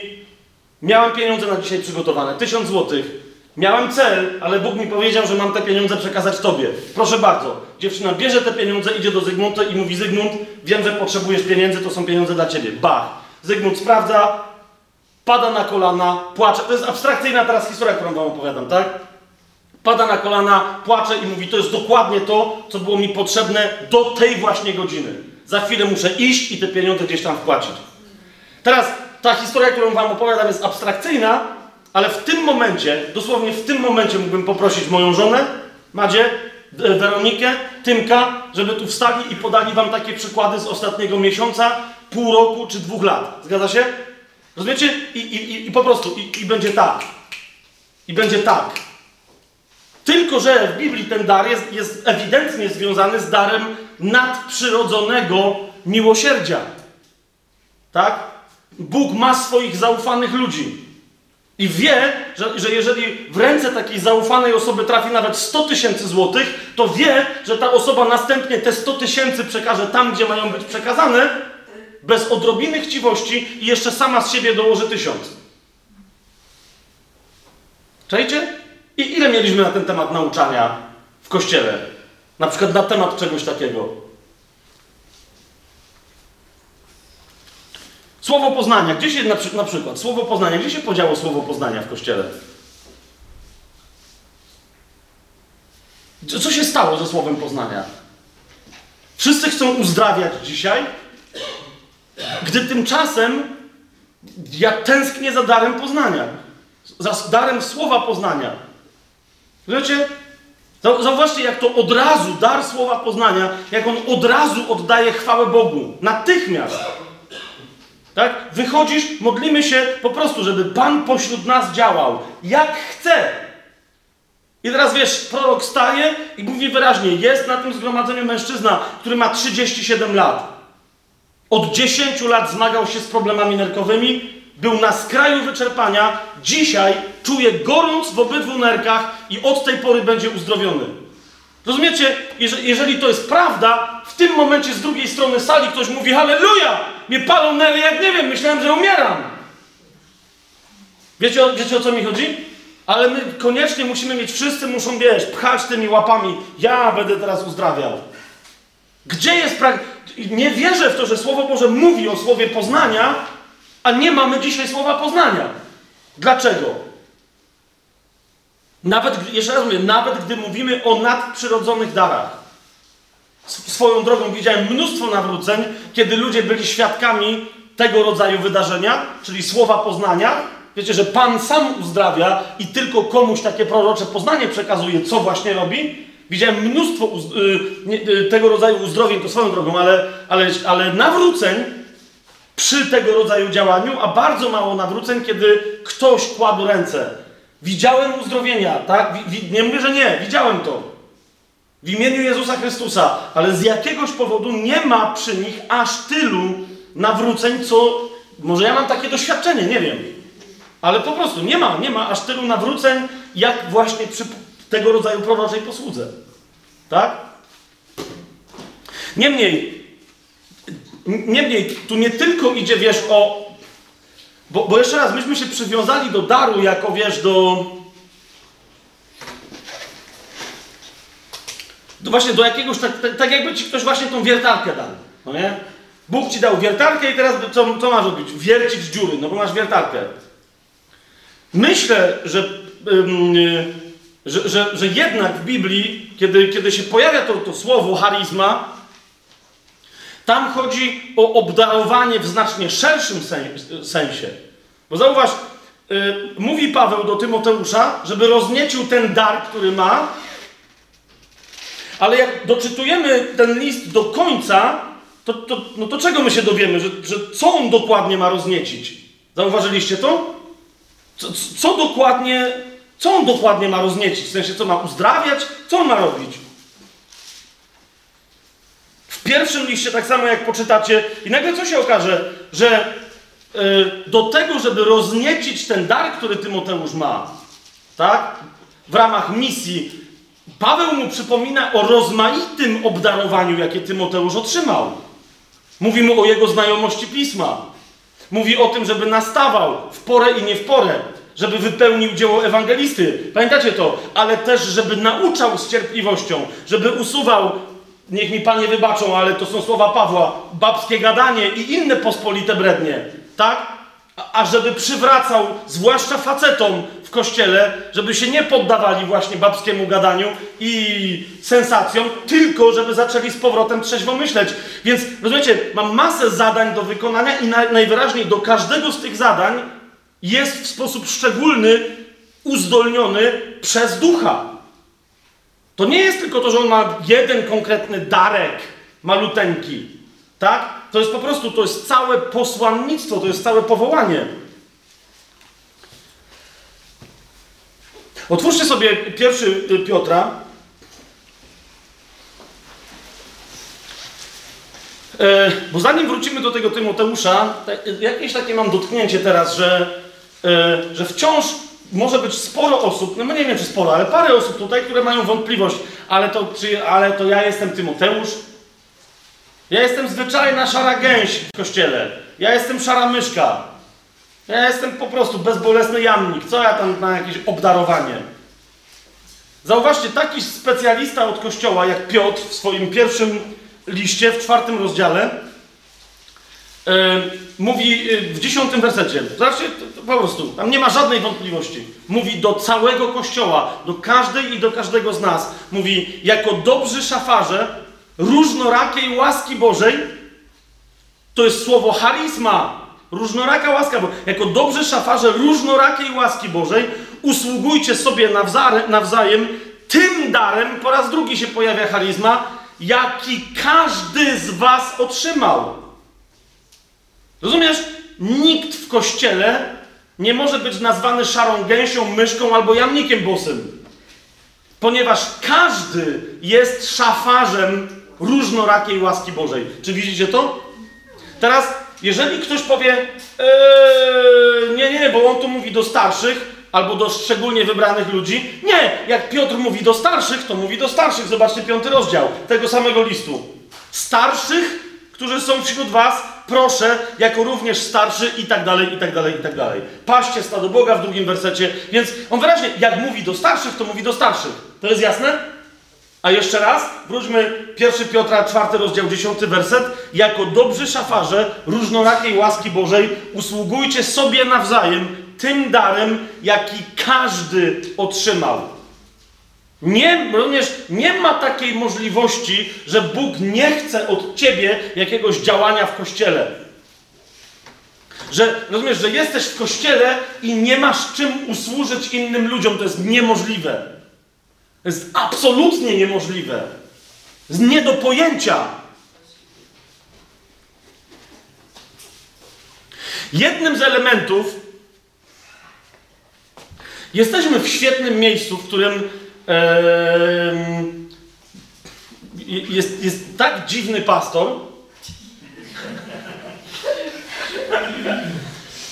Speaker 1: Miałem pieniądze na dzisiaj przygotowane, tysiąc złotych. Miałem cel, ale Bóg mi powiedział, że mam te pieniądze przekazać Tobie. Proszę bardzo. Dziewczyna bierze te pieniądze, idzie do Zygmunta i mówi: Zygmunt, wiem, że potrzebujesz pieniędzy, to są pieniądze dla Ciebie. Bach. Zygmunt sprawdza, pada na kolana, płacze. To jest abstrakcyjna teraz historia, którą Wam opowiadam, tak? Pada na kolana, płacze i mówi: To jest dokładnie to, co było mi potrzebne do tej właśnie godziny. Za chwilę muszę iść i te pieniądze gdzieś tam wpłacić. Teraz ta historia, którą Wam opowiadam, jest abstrakcyjna, ale w tym momencie, dosłownie w tym momencie mógłbym poprosić moją żonę, Madzie, Weronikę, Tymka, żeby tu wstali i podali Wam takie przykłady z ostatniego miesiąca, pół roku czy dwóch lat. Zgadza się? Rozumiecie? I, i, i po prostu, i, i będzie tak. I będzie tak. Tylko, że w Biblii ten dar jest, jest ewidentnie związany z darem nadprzyrodzonego miłosierdzia. Tak? Bóg ma swoich zaufanych ludzi. I wie, że, że jeżeli w ręce takiej zaufanej osoby trafi nawet 100 tysięcy złotych, to wie, że ta osoba następnie te 100 tysięcy przekaże tam, gdzie mają być przekazane, bez odrobiny chciwości i jeszcze sama z siebie dołoży tysiąc. Czajcie? I ile mieliśmy na ten temat nauczania w kościele? Na przykład na temat czegoś takiego. Słowo poznania. Gdzie się na, na przykład, słowo poznania, gdzie się podziało słowo poznania w kościele? Co się stało ze słowem poznania? Wszyscy chcą uzdrawiać dzisiaj, gdy tymczasem ja tęsknię za darem poznania, za darem słowa poznania. Wiecie? Zauważcie, jak to od razu, dar słowa poznania, jak on od razu oddaje chwałę Bogu. Natychmiast. Tak? Wychodzisz, modlimy się po prostu, żeby Pan pośród nas działał. Jak chce. I teraz wiesz, prorok staje i mówi wyraźnie: jest na tym zgromadzeniu mężczyzna, który ma 37 lat. Od 10 lat zmagał się z problemami nerkowymi, był na skraju wyczerpania, dzisiaj czuje gorąc w obydwu nerkach i od tej pory będzie uzdrowiony. Rozumiecie? Jeżeli to jest prawda, w tym momencie z drugiej strony sali ktoś mówi Halleluja! Mnie palą nerwy, jak nie wiem, myślałem, że umieram. Wiecie, wiecie o co mi chodzi? Ale my koniecznie musimy mieć, wszyscy muszą, wiesz, pchać tymi łapami. Ja będę teraz uzdrawiał. Gdzie jest prag... Nie wierzę w to, że Słowo Boże mówi o Słowie poznania, a nie mamy dzisiaj Słowa poznania. Dlaczego? Nawet, jeszcze raz mówię, nawet gdy mówimy o nadprzyrodzonych darach. Swoją drogą widziałem mnóstwo nawróceń, kiedy ludzie byli świadkami tego rodzaju wydarzenia, czyli słowa poznania, Wiecie, że Pan sam uzdrawia i tylko komuś takie prorocze poznanie przekazuje, co właśnie robi. Widziałem mnóstwo y, y, tego rodzaju uzdrowień, to swoją drogą, ale, ale, ale nawróceń przy tego rodzaju działaniu, a bardzo mało nawróceń, kiedy ktoś kładł ręce. Widziałem uzdrowienia, tak? nie mówię, że nie, widziałem to. W imieniu Jezusa Chrystusa, ale z jakiegoś powodu nie ma przy nich aż tylu nawróceń, co. Może ja mam takie doświadczenie, nie wiem. Ale po prostu nie ma, nie ma aż tylu nawróceń, jak właśnie przy tego rodzaju proroczej posłudze. Tak? Niemniej, niemniej, tu nie tylko idzie, wiesz, o. Bo, bo jeszcze raz, myśmy się przywiązali do daru, jako wiesz, do. do właśnie do jakiegoś, tak, tak, tak jakby ci ktoś właśnie tą wiertarkę dał. No nie? Bóg ci dał wiertarkę i teraz co, co masz robić? Wiercić dziury, no bo masz wiertarkę. Myślę, że, że, że, że jednak w Biblii, kiedy, kiedy się pojawia to, to słowo charyzma, tam chodzi o obdarowanie w znacznie szerszym sensie. Bo zauważ, yy, mówi Paweł do Tymoteusza, żeby rozniecił ten dar, który ma, ale jak doczytujemy ten list do końca, to, to, no to czego my się dowiemy? Że, że co on dokładnie ma rozniecić? Zauważyliście to? Co, co, dokładnie, co on dokładnie ma rozniecić? W sensie, co ma uzdrawiać? Co on ma robić? Pierwszym liście, tak samo jak poczytacie, i nagle co się okaże, że yy, do tego, żeby rozniecić ten dar, który Tymoteusz ma, tak? W ramach misji, Paweł mu przypomina o rozmaitym obdarowaniu, jakie Tymoteusz otrzymał. Mówi mu o jego znajomości pisma. Mówi o tym, żeby nastawał w porę i nie w porę, żeby wypełnił dzieło ewangelisty. Pamiętacie to? Ale też, żeby nauczał z cierpliwością, żeby usuwał, niech mi panie wybaczą, ale to są słowa Pawła, babskie gadanie i inne pospolite brednie. Tak? a żeby przywracał, zwłaszcza facetom w kościele, żeby się nie poddawali właśnie babskiemu gadaniu i sensacjom, tylko żeby zaczęli z powrotem trzeźwo myśleć. Więc rozumiecie, mam masę zadań do wykonania i na, najwyraźniej do każdego z tych zadań jest w sposób szczególny uzdolniony przez ducha. To nie jest tylko to, że on ma jeden konkretny darek maluteńki, tak? To jest po prostu, to jest całe posłannictwo, to jest całe powołanie. Otwórzcie sobie pierwszy y, Piotra. E, bo zanim wrócimy do tego Tymoteusza, jakieś takie mam dotknięcie teraz, że, e, że wciąż może być sporo osób, no nie wiem czy sporo, ale parę osób tutaj, które mają wątpliwość, ale to, czy, ale to ja jestem Tymoteusz, ja jestem zwyczajna szara gęś w kościele. Ja jestem szara myszka. Ja jestem po prostu bezbolesny jamnik. Co ja tam na jakieś obdarowanie? Zauważcie, taki specjalista od kościoła jak Piotr w swoim pierwszym liście, w czwartym rozdziale, mówi yy, w dziesiątym wersecie. Zobaczcie, po prostu, tam nie ma żadnej wątpliwości. Mówi do całego kościoła, do każdej i do każdego z nas. Mówi, jako dobrzy szafarze, różnorakiej łaski Bożej, to jest słowo charyzma, różnoraka łaska, bo jako dobrzy szafarze różnorakiej łaski Bożej usługujcie sobie nawzajem tym darem, po raz drugi się pojawia charyzma, jaki każdy z was otrzymał. Rozumiesz? Nikt w kościele nie może być nazwany szarą gęsią, myszką albo jamnikiem bosym. Ponieważ każdy jest szafarzem różnorakiej łaski Bożej. Czy widzicie to? Teraz, jeżeli ktoś powie, ee, nie, nie, bo on tu mówi do starszych, albo do szczególnie wybranych ludzi. Nie, jak Piotr mówi do starszych, to mówi do starszych. Zobaczcie piąty rozdział tego samego listu. Starszych, którzy są wśród was, proszę, jako również starszy i tak dalej, i tak dalej, i tak dalej. Paście stado Boga w drugim wersecie, więc on wyraźnie, jak mówi do starszych, to mówi do starszych. To jest jasne? A jeszcze raz, wróćmy 1 Piotra, 4 rozdział, 10 werset. Jako dobrzy szafarze różnorakiej łaski Bożej usługujcie sobie nawzajem tym darem, jaki każdy otrzymał. Nie, również nie ma takiej możliwości, że Bóg nie chce od ciebie jakiegoś działania w kościele. Że rozumiesz, że jesteś w kościele i nie masz czym usłużyć innym ludziom. To jest niemożliwe. To jest absolutnie niemożliwe. Jest nie do pojęcia. Jednym z elementów, Jesteśmy w świetnym miejscu, w którym jest, jest tak dziwny pastor,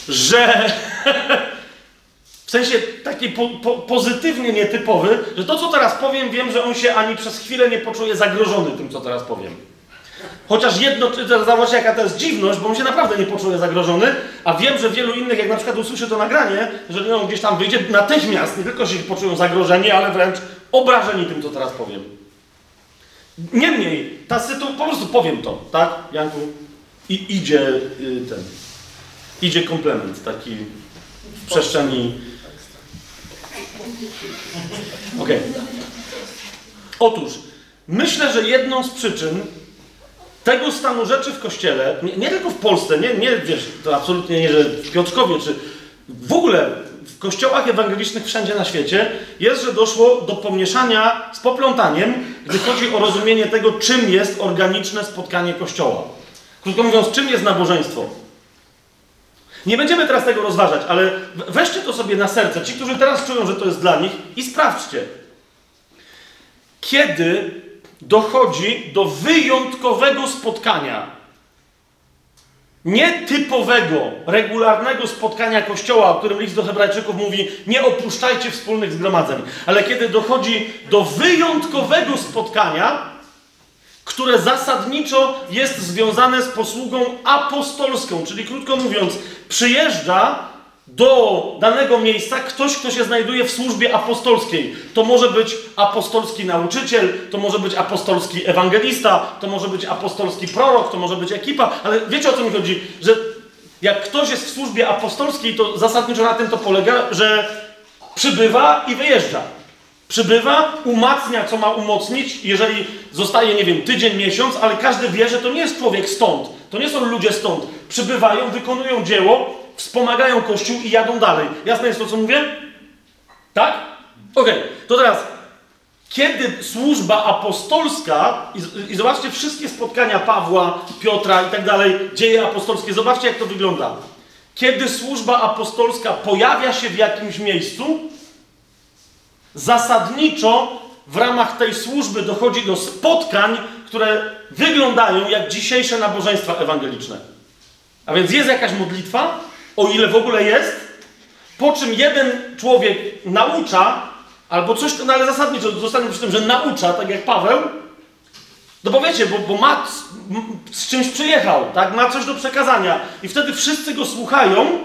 Speaker 1: że w sensie taki po, po, pozytywnie nietypowy, że to, co teraz powiem, wiem, że on się ani przez chwilę nie poczuje zagrożony tym, co teraz powiem. Chociaż jedno, zobaczcie jaka to jest dziwność, bo on się naprawdę nie poczuje zagrożony, a wiem, że wielu innych, jak na przykład usłyszy to nagranie, jeżeli on gdzieś tam wyjdzie, natychmiast nie tylko się poczują zagrożeni, ale wręcz obrażeni tym, co teraz powiem. Niemniej, ta sytuacja, po prostu powiem to, tak, Janku? I idzie y, ten, idzie komplement taki w przestrzeni. Okej. Okay. Otóż, myślę, że jedną z przyczyn, tego stanu rzeczy w kościele, nie, nie, tylko w Polsce, nie, nie wiesz, to absolutnie nie, że w Piotrkowie, czy w ogóle w kościołach ewangelicznych wszędzie na świecie, jest, że doszło do pomieszania z poplątaniem, gdy chodzi o rozumienie tego, czym jest organiczne spotkanie kościoła. Krótko mówiąc, czym jest nabożeństwo. Nie będziemy teraz tego rozważać, ale weźcie to sobie na serce, ci, którzy teraz czują, że to jest dla nich, i sprawdźcie. Kiedy dochodzi do wyjątkowego spotkania. Nietypowego, regularnego spotkania Kościoła, o którym list do Hebrajczyków mówi: Nie opuszczajcie wspólnych zgromadzeń. Ale kiedy dochodzi do wyjątkowego spotkania, które zasadniczo jest związane z posługą apostolską, czyli krótko mówiąc, przyjeżdża do danego miejsca ktoś, kto się znajduje w służbie apostolskiej. To może być apostolski nauczyciel, to może być apostolski ewangelista, to może być apostolski prorok, to może być ekipa, ale wiecie o co mi chodzi? Że jak ktoś jest w służbie apostolskiej, to zasadniczo na tym to polega, że przybywa i wyjeżdża. Przybywa, umacnia, co ma umocnić, jeżeli zostaje, nie wiem, tydzień, miesiąc, ale każdy wie, że to nie jest człowiek stąd. To nie są ludzie stąd. Przybywają, wykonują dzieło, wspomagają Kościół i jadą dalej. Jasne jest to, co mówię? Tak? Okej, okay. to teraz, kiedy służba apostolska, i, i, zobaczcie wszystkie spotkania Pawła, Piotra i tak dalej, dzieje apostolskie, zobaczcie, jak to wygląda. Kiedy służba apostolska pojawia się w jakimś miejscu, zasadniczo w ramach tej służby dochodzi do spotkań, które wyglądają jak dzisiejsze nabożeństwa ewangeliczne. A więc jest jakaś modlitwa, o ile w ogóle jest, po czym jeden człowiek naucza, albo coś, no ale zasadniczo zostanie przy tym, że naucza, tak jak Paweł, no bo wiecie, bo, bo ma z czymś przyjechał, tak? Ma coś do przekazania i wtedy wszyscy go słuchają,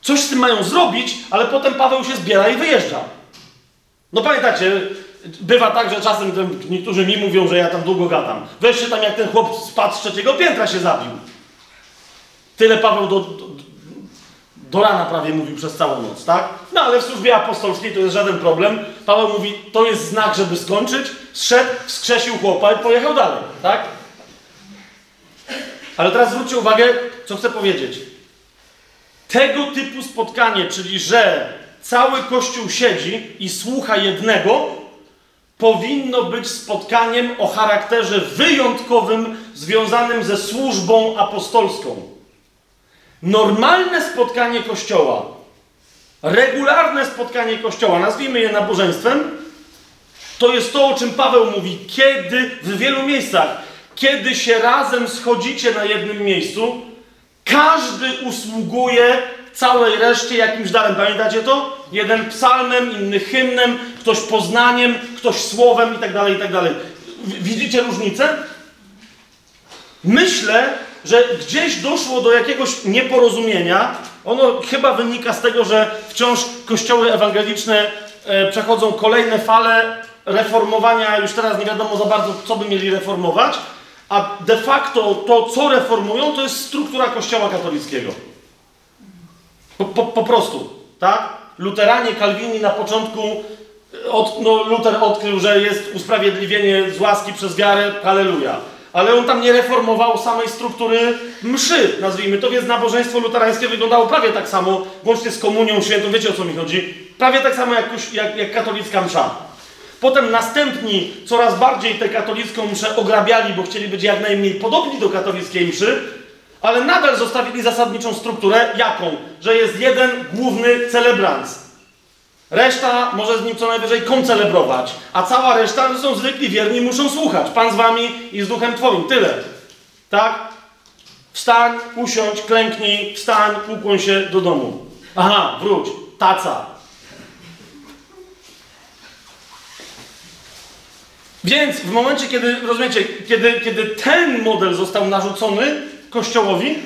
Speaker 1: coś z tym mają zrobić, ale potem Paweł się zbiera i wyjeżdża. No pamiętacie, bywa tak, że czasem niektórzy mi mówią, że ja tam długo gadam. Weźcie tam, jak ten chłop spadł z trzeciego piętra się zabił. Tyle Paweł do, do, do rana prawie mówił przez całą noc, tak? No ale w służbie apostolskiej to jest żaden problem. Paweł mówi, to jest znak, żeby skończyć. Zszedł, wskrzesił chłopa i pojechał dalej, tak? Ale teraz zwróćcie uwagę, co chcę powiedzieć. Tego typu spotkanie, czyli że cały Kościół siedzi i słucha jednego, powinno być spotkaniem o charakterze wyjątkowym, związanym ze służbą apostolską. Normalne spotkanie Kościoła, regularne spotkanie Kościoła, nazwijmy je nabożeństwem, to jest to, o czym Paweł mówi, kiedy w wielu miejscach, kiedy się razem schodzicie na jednym miejscu, każdy usługuje całej reszcie jakimś darem. Pamiętacie to? Jeden psalmem, inny hymnem, ktoś poznaniem, ktoś słowem itd., tak itd. Tak widzicie różnicę? Myślę, że gdzieś doszło do jakiegoś nieporozumienia. Ono chyba wynika z tego, że wciąż kościoły ewangeliczne e, przechodzą kolejne fale reformowania. Już teraz nie wiadomo za bardzo, co by mieli reformować. A de facto to, co reformują, to jest struktura kościoła katolickiego. Po, po, po prostu, tak? Luteranie, Kalwini na początku, od, no, Luter odkrył, że jest usprawiedliwienie z łaski przez wiarę, halleluja. Ale on tam nie reformował samej struktury mszy, nazwijmy to, więc nabożeństwo luterańskie wyglądało prawie tak samo, łącznie z komunią świętą, wiecie o co mi chodzi? Prawie tak samo jak, jak, jak katolicka msza. Potem następni coraz bardziej tę katolicką mszę ograbiali, bo chcieli być jak najmniej podobni do katolickiej mszy, ale nadal zostawili zasadniczą strukturę, jaką? Że jest jeden główny celebrant. Reszta może z nim co najwyżej koncelebrować, a cała reszta to są zwykli wierni, muszą słuchać. Pan z wami i z duchem twoim. Tyle. Tak? Wstań, usiądź, klęknij, wstań, ukłoń się do domu. Aha, wróć. Taca. Więc w momencie, kiedy, rozumiecie, kiedy, kiedy ten model został narzucony Kościołowi,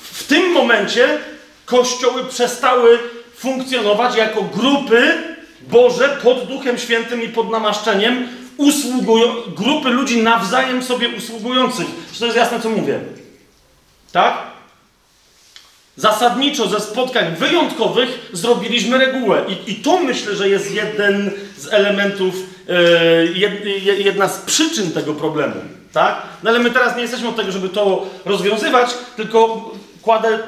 Speaker 1: w tym momencie kościoły przestały funkcjonować jako grupy Boże pod Duchem Świętym i pod namaszczeniem, usługują, grupy ludzi nawzajem sobie usługujących. Czy to jest jasne, co mówię? Tak? Zasadniczo ze spotkań wyjątkowych zrobiliśmy regułę. I, i to myślę, że jest jeden z elementów, e, jedna z przyczyn tego problemu. Tak? No ale my teraz nie jesteśmy od tego, żeby to rozwiązywać, tylko kładę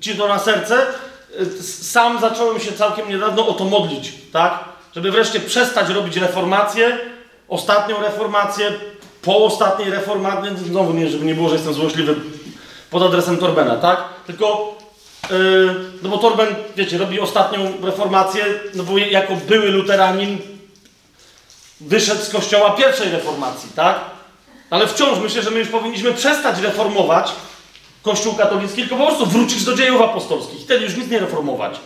Speaker 1: ci to na serce. Sam zacząłem się całkiem niedawno o to modlić, tak? Żeby wreszcie przestać robić reformację, ostatnią reformację, po ostatniej reformacji, znowu nie, żeby nie było, że jestem złośliwy pod adresem Torbena, tak? Tylko, yy, no bo Torben, wiecie, robi ostatnią reformację, no bo jako były luteranin wyszedł z kościoła pierwszej reformacji, tak? Ale wciąż myślę, że my już powinniśmy przestać reformować Kościół katolicki, tylko po prostu wrócić do dziejów apostolskich. Wtedy już nic nie reformować.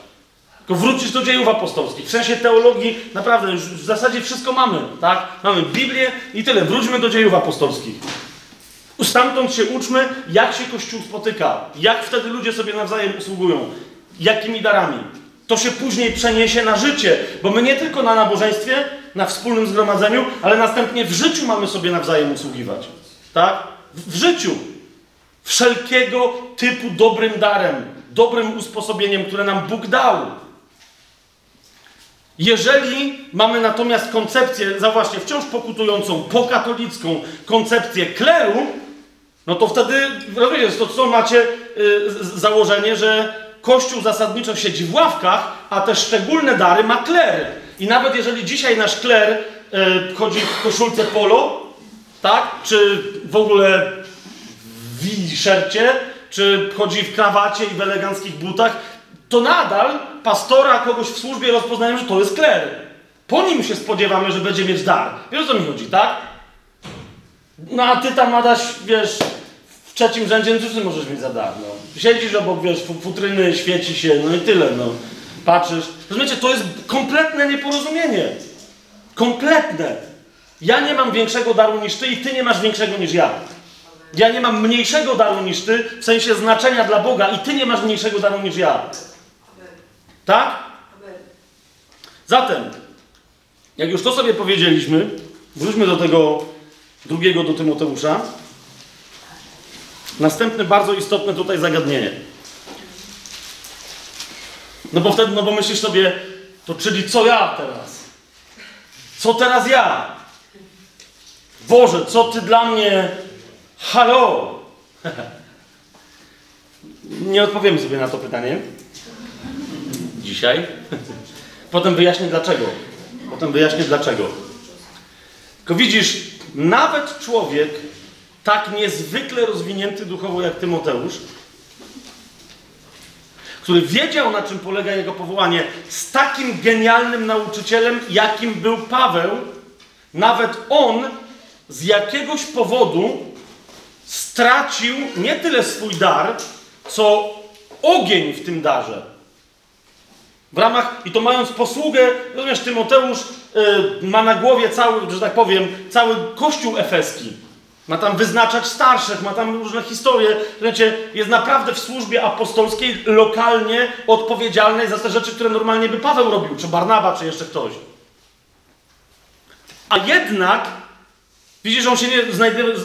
Speaker 1: Tylko wrócić do dziejów apostolskich. W sensie teologii naprawdę już w zasadzie wszystko mamy, tak? Mamy Biblię i tyle. Wróćmy do dziejów apostolskich. Stamtąd się uczmy, jak się Kościół spotyka, jak wtedy ludzie sobie nawzajem usługują, jakimi darami. To się później przeniesie na życie, bo my nie tylko na nabożeństwie, na wspólnym zgromadzeniu, ale następnie w życiu mamy sobie nawzajem usługiwać. Tak? W życiu. Wszelkiego typu dobrym darem, dobrym usposobieniem, które nam Bóg dał. Jeżeli mamy natomiast koncepcję, zauważcie, wciąż pokutującą, pokatolicką koncepcję kleru, no to wtedy, rozumiecie, to co macie y, założenie, że Kościół zasadniczo siedzi w ławkach, a te szczególne dary ma kler. I nawet jeżeli dzisiaj nasz kler y, chodzi w koszulce polo, tak, czy w ogóle w szercie, czy chodzi w krawacie i w eleganckich butach, to nadal pastora, kogoś w służbie rozpoznają, że to jest kler. Po nim się spodziewamy, że będzie mieć dar. Wiesz o co mi chodzi, tak? No a ty tam, Adaś, wiesz, w trzecim rzędzie, no ty możesz mieć za dar, no? Siedzisz obok, wiesz, futryny, świeci się, no i tyle, no. Patrzysz. Rozumiecie, to jest kompletne nieporozumienie. Kompletne. Ja nie mam większego daru niż ty i ty nie masz większego niż ja. Ja nie mam mniejszego daru niż ty, w sensie znaczenia dla Boga i ty nie masz mniejszego daru niż ja. Tak? Zatem, jak już to sobie powiedzieliśmy, wróćmy do tego drugiego do Tymoteusza. Następne bardzo istotne tutaj zagadnienie. No bo wtedy, no bo myślisz sobie, to czyli co ja teraz? Co teraz ja? Boże, co ty dla mnie? Halo! Nie odpowiemy sobie na to pytanie. Dzisiaj. Potem wyjaśnię dlaczego. Potem wyjaśnię dlaczego. Tylko widzisz, nawet człowiek tak niezwykle rozwinięty duchowo jak Tymoteusz, który wiedział, na czym polega jego powołanie, z takim genialnym nauczycielem, jakim był Paweł, nawet on z jakiegoś powodu stracił nie tyle swój dar, co ogień w tym darze. W ramach, i to mając posługę, rozumiesz, Tymoteusz yy, ma na głowie cały, że tak powiem, cały kościół efeski. Ma tam wyznaczać starszych, ma tam różne historie. Wiecie, jest naprawdę w służbie apostolskiej lokalnie odpowiedzialnej za te rzeczy, które normalnie by Paweł robił, czy Barnaba, czy jeszcze ktoś. A jednak, widzisz, on się nie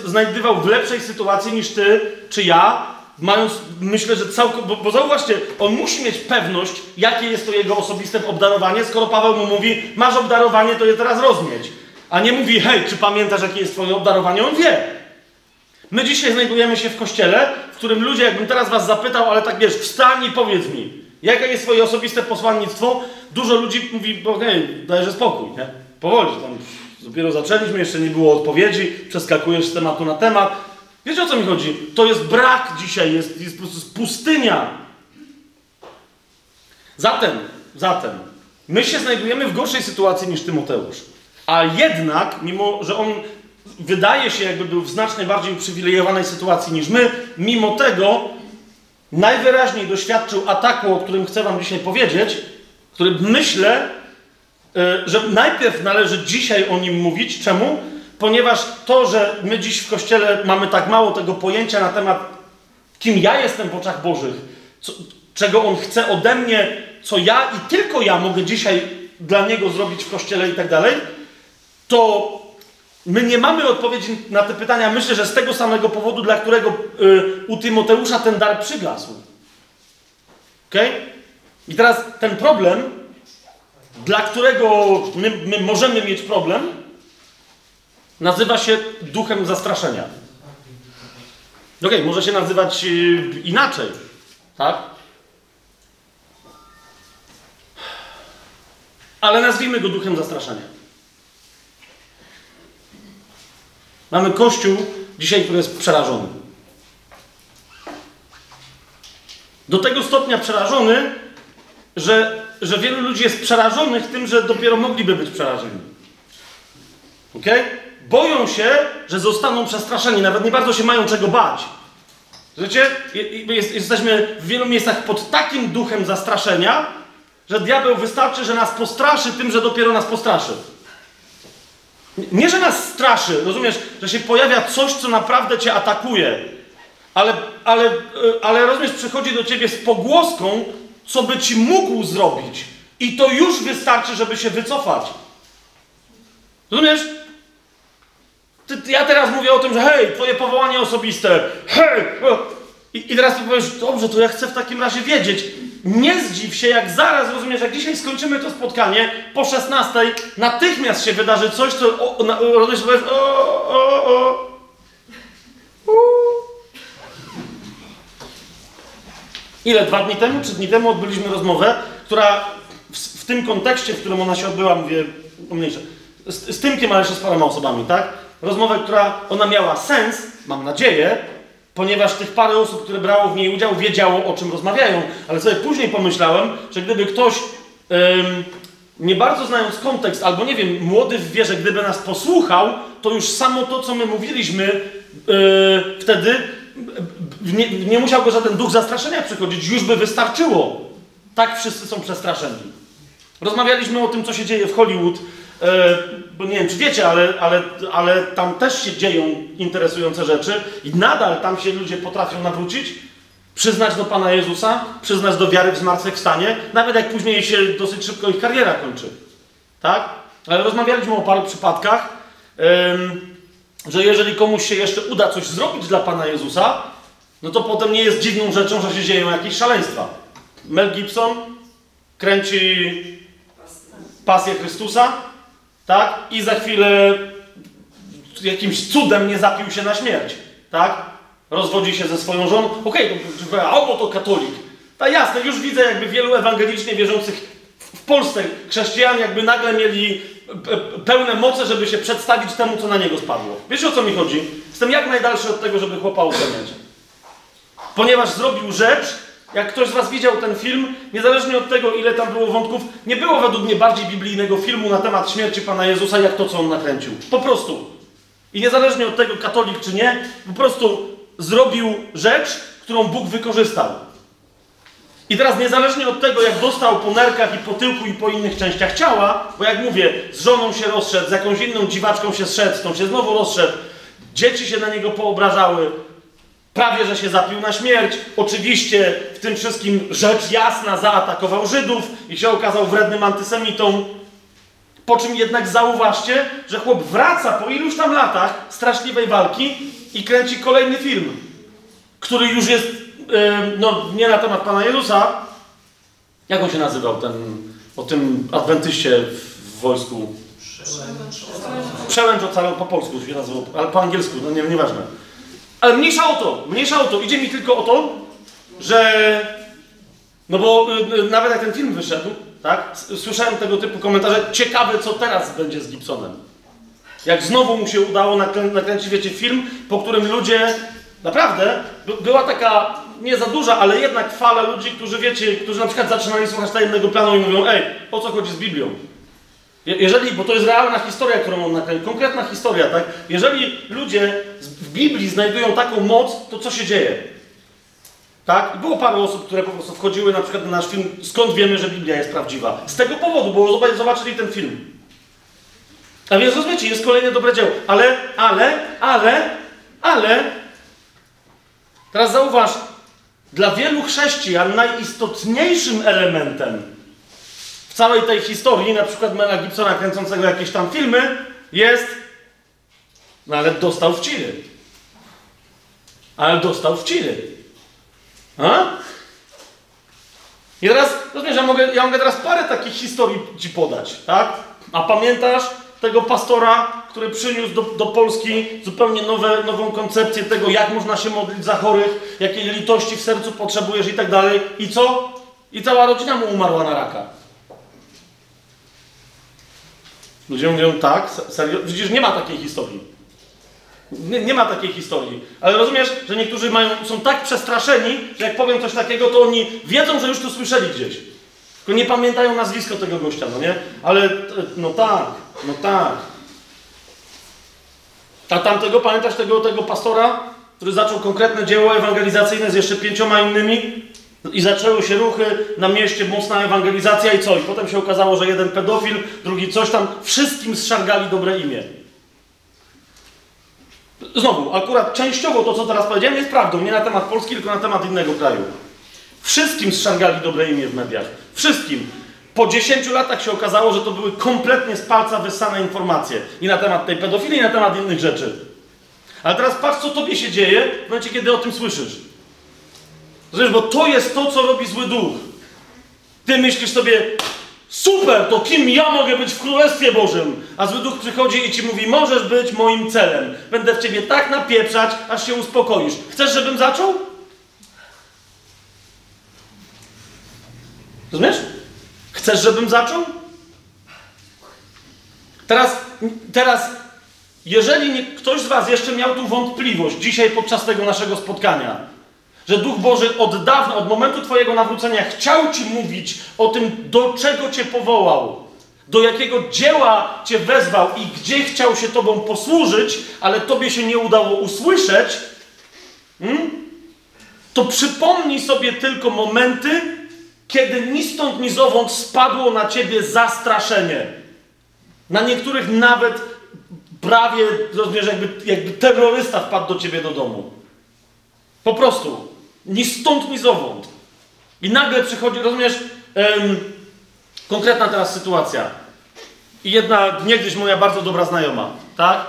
Speaker 1: znajdywał w lepszej sytuacji niż ty, czy ja, mając, myślę, że całkowicie, bo, bo zauważcie, on musi mieć pewność, jakie jest to jego osobiste obdarowanie, skoro Paweł mu mówi, masz obdarowanie, to je teraz rozmieć. A nie mówi, hej, czy pamiętasz, jakie jest twoje obdarowanie? On wie. My dzisiaj znajdujemy się w kościele, w którym ludzie, jakbym teraz was zapytał, ale tak wiesz, wstań i powiedz mi, jakie jest twoje osobiste posłannictwo, dużo ludzi mówi, okej, okay, dajże spokój, nie? Powoli, tam dopiero zaczęliśmy, jeszcze nie było odpowiedzi, przeskakujesz z tematu na temat. Wiecie o co mi chodzi? To jest brak dzisiaj, jest, jest po prostu pustynia. Zatem, zatem, my się znajdujemy w gorszej sytuacji niż Tymoteusz. A jednak, mimo że on wydaje się, jakby był w znacznie bardziej uprzywilejowanej sytuacji niż my, mimo tego najwyraźniej doświadczył ataku, o którym chcę Wam dzisiaj powiedzieć, który myślę, że najpierw należy dzisiaj o nim mówić. Czemu? Ponieważ to, że my dziś w kościele mamy tak mało tego pojęcia na temat, kim ja jestem w oczach Bożych, co, czego on chce ode mnie, co ja i tylko ja mogę dzisiaj dla niego zrobić w kościele i tak dalej, to my nie mamy odpowiedzi na te pytania, myślę, że z tego samego powodu, dla którego y, u Tymoteusza ten dar przygasł. Ok? I teraz ten problem, dla którego my, my możemy mieć problem, nazywa się duchem zastraszenia. Ok, może się nazywać y, inaczej, tak? Ale nazwijmy go duchem zastraszenia. Mamy kościół dzisiaj, który jest przerażony. Do tego stopnia przerażony, że, że wielu ludzi jest przerażonych tym, że dopiero mogliby być przerażeni. Ok? Boją się, że zostaną przestraszeni, nawet nie bardzo się mają czego bać. Wiecie, jesteśmy w wielu miejscach pod takim duchem zastraszenia, że diabeł wystarczy, że nas postraszy tym, że dopiero nas postraszy. Nie, że nas straszy, rozumiesz, że się pojawia coś, co naprawdę cię atakuje, ale, ale, e, ale rozumiesz, przychodzi do ciebie z pogłoską, co by ci mógł zrobić. I to już wystarczy, żeby się wycofać. Rozumiesz? Ty, ja teraz mówię o tym, że hej, twoje powołanie osobiste, hej! I, I teraz ty powiesz, dobrze, to ja chcę w takim razie wiedzieć. Nie zdziw się, jak zaraz, rozumiesz, jak dzisiaj skończymy to spotkanie, po 16 natychmiast się wydarzy coś, co rozumiesz, powiesz, o, o, o. Ile? Dwa dni temu, trzy dni temu odbyliśmy rozmowę, która w, w tym kontekście, w którym ona się odbyła, mówię, mniejsze, z, z Tymkiem, ale jeszcze z paroma osobami, tak? Rozmowę, która ona miała sens, mam nadzieję, ponieważ tych parę osób, które brało w niej udział, wiedziało o czym rozmawiają. Ale sobie później pomyślałem, że gdyby ktoś, ym, nie bardzo znając kontekst, albo nie wiem, młody w wierze, gdyby nas posłuchał, to już samo to, co my mówiliśmy yy, wtedy, nie, nie musiałby żaden duch zastraszenia przychodzić, już by wystarczyło. Tak wszyscy są przestraszeni. Rozmawialiśmy o tym, co się dzieje w Hollywood E, bo nie wiem, czy wiecie, ale, ale, ale tam też się dzieją interesujące rzeczy i nadal tam się ludzie potrafią nawrócić, przyznać do Pana Jezusa, przyznać do wiary w zmartwychwstanie, nawet jak później się dosyć szybko ich kariera kończy. Tak? Ale rozmawialiśmy o paru przypadkach, że jeżeli komuś się jeszcze uda coś zrobić dla Pana Jezusa, no to potem nie jest dziwną rzeczą, że się dzieją jakieś szaleństwa. Mel Gibson kręci pasję Chrystusa, tak? I za chwilę jakimś cudem nie zapił się na śmierć, tak? Rozwodzi się ze swoją żoną. Okej, okay, albo to katolik. Tak jasne, już widzę jakby wielu ewangelicznie wierzących w Polsce chrześcijan jakby nagle mieli pełne moce, żeby się przedstawić temu, co na niego spadło. Wiesz o co mi chodzi? Jestem jak najdalszy od tego, żeby chłopa oceniać. Ponieważ zrobił rzecz, jak ktoś z Was widział ten film, niezależnie od tego, ile tam było wątków, nie było według mnie bardziej biblijnego filmu na temat śmierci Pana Jezusa, jak to, co on nakręcił. Po prostu. I niezależnie od tego, katolik czy nie, po prostu zrobił rzecz, którą Bóg wykorzystał. I teraz niezależnie od tego, jak dostał po nerkach i po tyłku i po innych częściach ciała, bo jak mówię, z żoną się rozszedł, z jakąś inną dziwaczką się zszedł, z tą się znowu rozszedł, dzieci się na niego poobrażały, prawie że się zapił na śmierć, oczywiście w tym wszystkim rzecz jasna zaatakował Żydów i się okazał wrednym antysemitą. Po czym jednak zauważcie, że chłop wraca po iluś tam latach straszliwej walki i kręci kolejny film, który już jest no, nie na temat Pana Jezusa. Jak on się nazywał, ten, o tym adwentyście w wojsku? Przełęcz ocalał po polsku się nazywał, ale po angielsku, no nie, nieważne. Ale mniejsza o to, mniejsza o to. Idzie mi tylko o to, że... No bo y, y, nawet jak ten film wyszedł, tak? Słyszałem tego typu komentarze. Ciekawe, co teraz będzie z Gibsonem. Jak znowu mu się udało nakrę nakręcić, wiecie, film, po którym ludzie naprawdę była taka nie za duża, ale jednak fala ludzi, którzy wiecie, którzy na przykład zaczynali słuchać tajemnego planu i mówią, ej, o co chodzi z Biblią? Jeżeli, bo to jest realna historia, którą on nakręcił, konkretna historia, tak? Jeżeli ludzie w Biblii znajdują taką moc, to co się dzieje? Tak? było parę osób, które po prostu wchodziły na przykład na nasz film, skąd wiemy, że Biblia jest prawdziwa? Z tego powodu, bo zobaczyli ten film. A więc rozumiecie, jest kolejne dobre dzieło. Ale, ale, ale, ale, teraz zauważ, dla wielu chrześcijan najistotniejszym elementem całej tej historii, na przykład Mela Gibsona kręcącego jakieś tam filmy, jest no ale dostał w Chile. Ale dostał w Chile. A? I teraz, rozumiesz, ja mogę, ja mogę teraz parę takich historii ci podać, tak? A pamiętasz tego pastora, który przyniósł do, do Polski zupełnie nowe, nową koncepcję tego, jak można się modlić za chorych, jakiej litości w sercu potrzebujesz i tak dalej. I co? I cała rodzina mu umarła na raka. Ludzie mówią, tak, serio? Widzisz, nie ma takiej historii. Nie, nie, ma takiej historii. Ale rozumiesz, że niektórzy mają, są tak przestraszeni, że jak powiem coś takiego, to oni wiedzą, że już to słyszeli gdzieś. Tylko nie pamiętają nazwisko tego gościa, no nie? Ale, no tak, no tak. A tamtego, pamiętasz tego, tego pastora, który zaczął konkretne dzieło ewangelizacyjne z jeszcze pięcioma innymi? I zaczęły się ruchy na mieście, mocna ewangelizacja i co? I potem się okazało, że jeden pedofil, drugi coś tam, wszystkim zszargali dobre imię. Znowu, akurat częściowo to, co teraz powiedziałem, jest prawdą. Nie na temat Polski, tylko na temat innego kraju. Wszystkim zszargali dobre imię w mediach. Wszystkim. Po 10 latach się okazało, że to były kompletnie z palca wyssane informacje. I na temat tej pedofilii, i na temat innych rzeczy. Ale teraz patrz, co tobie się dzieje w momencie, kiedy o tym słyszysz. Rozumiesz, bo to jest to, co robi zły duch. Ty myślisz sobie, super, to kim ja mogę być w Królestwie Bożym? A zły duch przychodzi i ci mówi, możesz być moim celem. Będę w ciebie tak napieprzać, aż się uspokoisz. Chcesz, żebym zaczął? Rozumiesz? Chcesz, żebym zaczął? Teraz, teraz jeżeli ktoś z Was jeszcze miał tu wątpliwość dzisiaj podczas tego naszego spotkania, że Duch Boży od dawna, od momentu Twojego nawrócenia chciał Ci mówić o tym, do czego Cię powołał, do jakiego dzieła Cię wezwał i gdzie chciał się Tobą posłużyć, ale Tobie się nie udało usłyszeć, hmm? to przypomnij sobie tylko momenty, kiedy ni stąd, ni zowąd spadło na ciebie zastraszenie. Na niektórych nawet prawie, rozumiesz, jakby, jakby terrorysta wpadł do ciebie do domu. Po prostu. Ni stąd, ni zowąd. I nagle przychodzi, rozumiesz, um, konkretna teraz sytuacja. I jedna, niegdyś moja bardzo dobra znajoma, tak?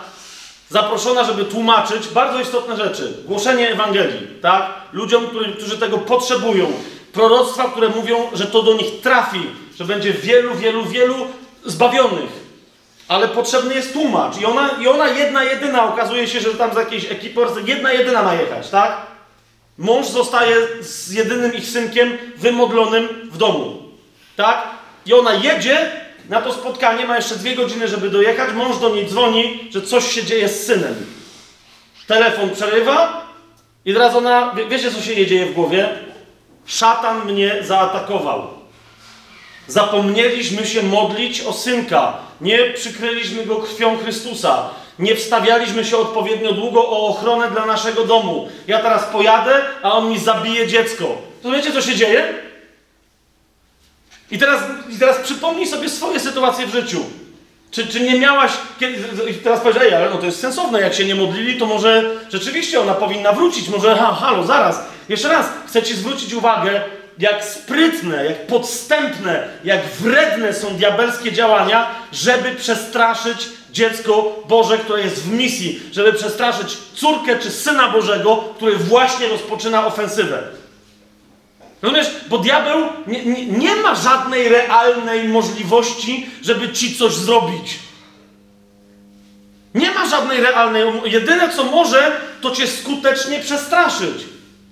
Speaker 1: Zaproszona, żeby tłumaczyć bardzo istotne rzeczy. Głoszenie Ewangelii, tak? Ludziom, którzy tego potrzebują proroctwa, które mówią, że to do nich trafi że będzie wielu, wielu, wielu zbawionych. Ale potrzebny jest tłumacz. I ona, I ona jedna, jedyna, okazuje się, że tam z jakiejś ekipy, jedna, jedyna ma jechać, tak? Mąż zostaje z jedynym ich synkiem wymodlonym w domu. Tak? I ona jedzie na to spotkanie, ma jeszcze dwie godziny, żeby dojechać. Mąż do niej dzwoni, że coś się dzieje z synem. Telefon przerywa i teraz ona, wie, wiecie co się jej dzieje w głowie? Szatan mnie zaatakował. Zapomnieliśmy się modlić o synka. Nie przykryliśmy go krwią Chrystusa. Nie wstawialiśmy się odpowiednio długo o ochronę dla naszego domu. Ja teraz pojadę, a on mi zabije dziecko. To wiecie, co się dzieje? I teraz, I teraz przypomnij sobie swoje sytuacje w życiu. Czy, czy nie miałaś. Kiedy, teraz powiesz, ej, ale no to jest sensowne, jak się nie modlili, to może rzeczywiście ona powinna wrócić. Może, ha, halo, zaraz. Jeszcze raz, chcę Ci zwrócić uwagę, jak sprytne, jak podstępne, jak wredne są diabelskie działania, żeby przestraszyć dziecko Boże, które jest w misji, żeby przestraszyć córkę czy syna Bożego, który właśnie rozpoczyna ofensywę. Rozumiesz? Bo diabeł nie, nie, nie, ma żadnej realnej możliwości, żeby ci coś zrobić. Nie ma żadnej realnej. Jedyne co może, to cię skutecznie przestraszyć.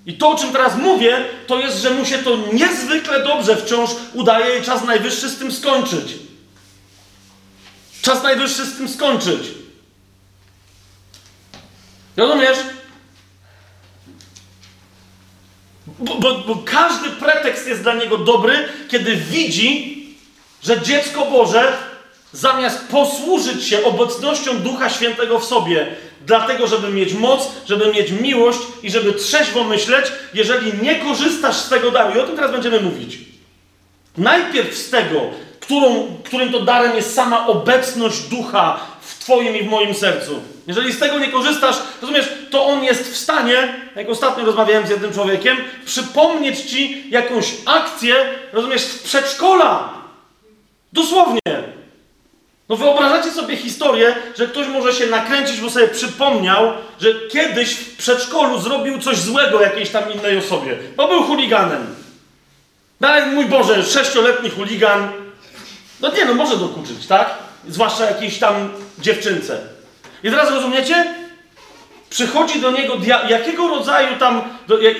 Speaker 1: I to, o czym teraz mówię, to jest, że mu się to niezwykle dobrze wciąż udaje i czas najwyższy z tym skończyć. Czas najwyższy z tym skończyć. Rozumiesz? Bo, bo, bo, każdy pretekst jest dla niego dobry, kiedy widzi, że dziecko Boże zamiast posłużyć się obecnością Ducha Świętego w sobie, dlatego, żeby mieć moc, żeby mieć miłość i żeby trzeźwo myśleć, jeżeli nie korzystasz z tego daru, i o tym teraz będziemy mówić. Najpierw z tego, którą, którym to darem jest sama obecność Ducha w Twoim i w moim sercu. Jeżeli z tego nie korzystasz, rozumiesz, to on jest w stanie, jak ostatnio rozmawiałem z jednym człowiekiem, przypomnieć Ci jakąś akcję, rozumiesz, z przedszkola. Dosłownie. No wyobrażacie sobie historię, że ktoś może się nakręcić, bo sobie przypomniał, że kiedyś w przedszkolu zrobił coś złego jakiejś tam innej osobie, bo był chuliganem. Dalej, mój Boże, sześcioletni chuligan. No nie, no może dokuczyć, tak? Zwłaszcza jakiejś tam dziewczynce. I teraz rozumiecie? Przychodzi do niego dia- jakiego rodzaju tam, do, jak,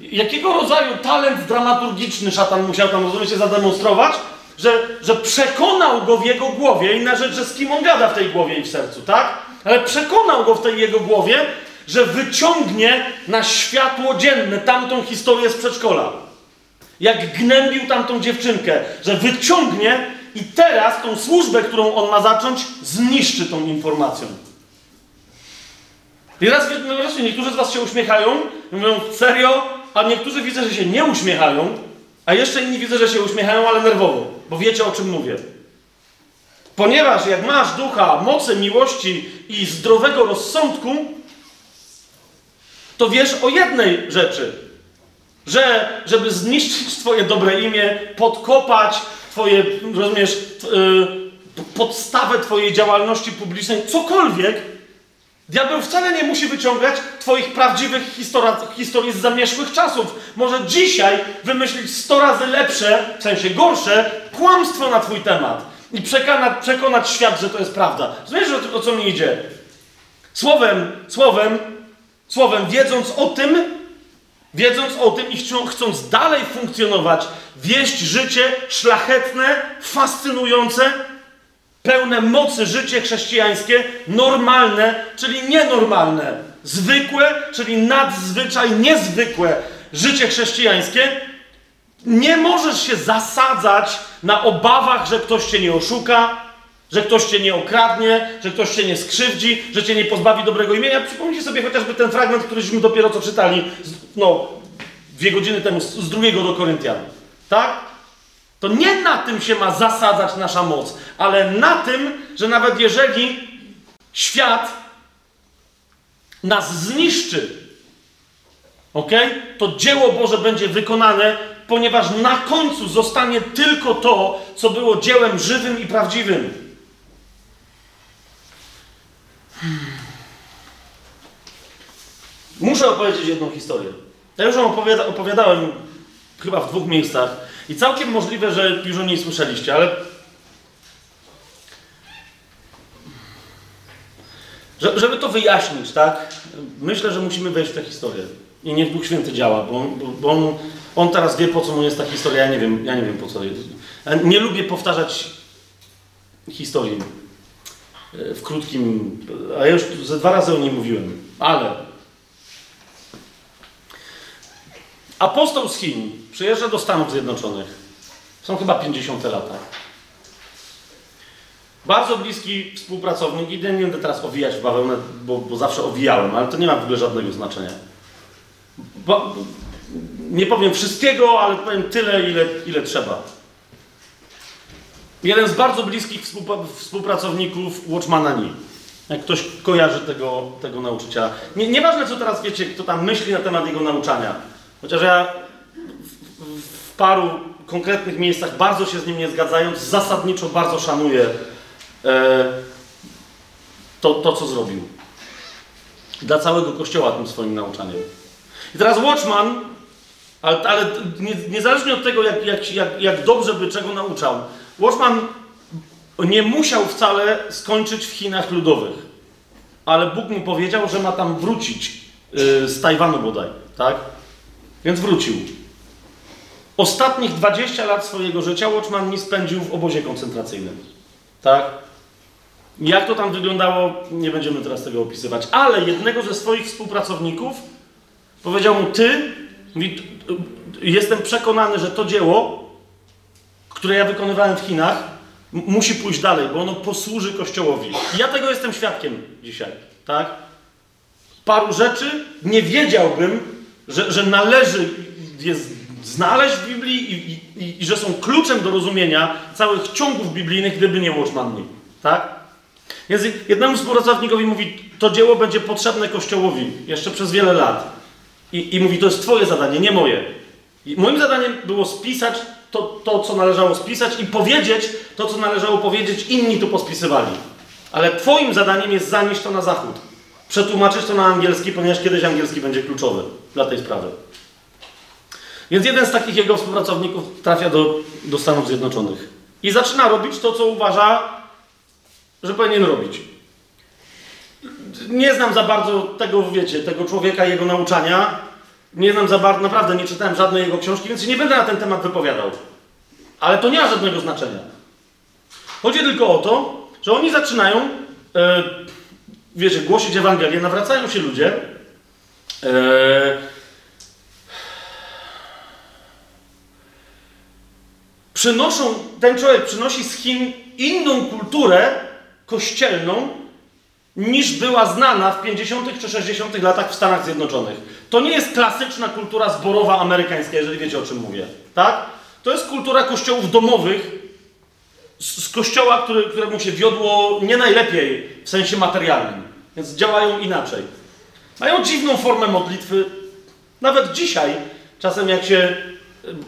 Speaker 1: jakiego rodzaju talent dramaturgiczny szatan musiał tam, rozumiecie, zademonstrować, że, że przekonał go w jego głowie, inna rzecz, że z kim on gada w tej głowie i w sercu, tak? Ale przekonał go w tej jego głowie, że wyciągnie na światło dzienne tamtą historię z przedszkola. Jak gnębił tamtą dziewczynkę, że wyciągnie i teraz tą służbę, którą on ma zacząć, zniszczy tą informacją. I teraz no wreszcie niektórzy z was się uśmiechają, mówią serio, a niektórzy widzę, że się nie uśmiechają, a jeszcze inni widzę, że się uśmiechają, ale nerwowo, bo wiecie o czym mówię. Ponieważ jak masz ducha mocy, miłości i zdrowego rozsądku, to wiesz o jednej rzeczy. Że, żeby zniszczyć Twoje dobre imię, podkopać Twoje, rozumiesz, yy, podstawę Twojej działalności publicznej, cokolwiek, Diabeł wcale nie musi wyciągać Twoich prawdziwych historii z zamieszłych czasów. Może dzisiaj wymyślić 100 razy lepsze, w sensie gorsze, kłamstwo na Twój temat i przekonać, przekonać świat, że to jest prawda. Rozumiesz, o, o co mi idzie? Słowem, słowem, słowem, wiedząc o tym, wiedząc o tym i chcąc dalej funkcjonować, wieść życie szlachetne, fascynujące, pełne mocy życie chrześcijańskie, normalne, czyli nienormalne, zwykłe, czyli nadzwyczaj niezwykłe życie chrześcijańskie, nie możesz się zasadzać na obawach, że ktoś cię nie oszuka, że ktoś cię nie okradnie, że ktoś cię nie skrzywdzi, że cię nie pozbawi dobrego imienia. Przypomnijcie sobie chociażby ten fragment, któryśmy dopiero co czytali, no, dwie godziny temu, z drugiego do Koryntian. Tak? To nie na tym się ma zasadzać nasza moc, ale na tym, że nawet jeżeli świat nas zniszczy, ok? To dzieło Boże będzie wykonane, ponieważ na końcu zostanie tylko to, co było dziełem żywym i prawdziwym. Muszę opowiedzieć jedną historię. Ja już ją opowiada, opowiadałem chyba w dwóch miejscach. I całkiem możliwe, że już o niej słyszeliście, ale żeby to wyjaśnić, tak? Myślę, że musimy wejść w tę historię. I niech Bóg Święty działa, bo, bo, bo on, on, teraz wie, po co mu jest ta historia. Ja nie wiem, ja nie wiem po co. Ja nie lubię powtarzać historii w krótkim. A już ze dwa razy o niej mówiłem. Ale apostoł z Chin przyjeżdża do Stanów Zjednoczonych. Są chyba 50 lata. Bardzo bliski współpracownik, i nie będę teraz owijać w bawełnę, bo, bo zawsze owijałem, ale to nie ma w ogóle żadnego znaczenia. Bo, nie powiem wszystkiego, ale powiem tyle, ile, ile trzeba. Jeden z bardzo bliskich współpracowników Watchmana Nie. Jak ktoś kojarzy tego, tego nauczyciela. Nie, nieważne, co teraz wiecie, kto tam myśli na temat jego nauczania. Chociaż ja w, w paru konkretnych miejscach bardzo się z nim nie zgadzając, zasadniczo bardzo szanuję e, to, to, co zrobił. Dla całego Kościoła tym swoim nauczaniem. I teraz Watchman, ale, ale nie, niezależnie od tego, jak, jak, jak, jak dobrze by czego nauczał, Watchman nie musiał wcale skończyć w Chinach ludowych. Ale Bóg mu powiedział, że ma tam wrócić yy, z Tajwanu bodaj, tak? Więc wrócił. Ostatnich 20 lat swojego życia Watchman nie spędził w obozie koncentracyjnym. Tak? Jak to tam wyglądało, nie będziemy teraz tego opisywać, ale jednego ze swoich współpracowników powiedział mu: Ty, mówi, jestem przekonany, że to dzieło, które ja wykonywałem w Chinach, musi pójść dalej, bo ono posłuży Kościołowi. Ja tego jestem świadkiem dzisiaj. Tak? Paru rzeczy nie wiedziałbym, że, że należy je znaleźć w Biblii i, i, i, że są kluczem do rozumienia całych ciągów biblijnych, gdyby nie Watchman Tak? Więc jednemu współpracownikowi mówi, to dzieło będzie potrzebne Kościołowi jeszcze przez wiele lat. I, i mówi, to jest twoje zadanie, nie moje. I moim zadaniem było spisać to, to, co należało spisać i powiedzieć to, co należało powiedzieć, inni tu pospisywali. Ale twoim zadaniem jest zanieść to na zachód. Przetłumaczyć to na angielski, ponieważ kiedyś angielski będzie kluczowy dla tej sprawy. Więc jeden z takich jego współpracowników trafia do, do Stanów Zjednoczonych i zaczyna robić to, co uważa, że powinien robić. Nie znam za bardzo tego, wiecie, tego człowieka, jego nauczania. Nie znam za bardzo, naprawdę nie czytałem żadnej jego książki, więc nie będę na ten temat wypowiadał. Ale to nie ma żadnego znaczenia. Chodzi tylko o to, że oni zaczynają, e, wiecie, głosić Ewangelię, nawracają się ludzie. E, przynoszą, ten człowiek przynosi z Chin inną kulturę kościelną, niż była znana w 50. czy 60. latach w Stanach Zjednoczonych. To nie jest klasyczna kultura zborowa amerykańska, jeżeli wiecie o czym mówię. Tak? To jest kultura kościołów domowych, z, z kościoła, który, któremu się wiodło nie najlepiej w sensie materialnym. Więc działają inaczej. Mają dziwną formę modlitwy. Nawet dzisiaj, czasem jak się,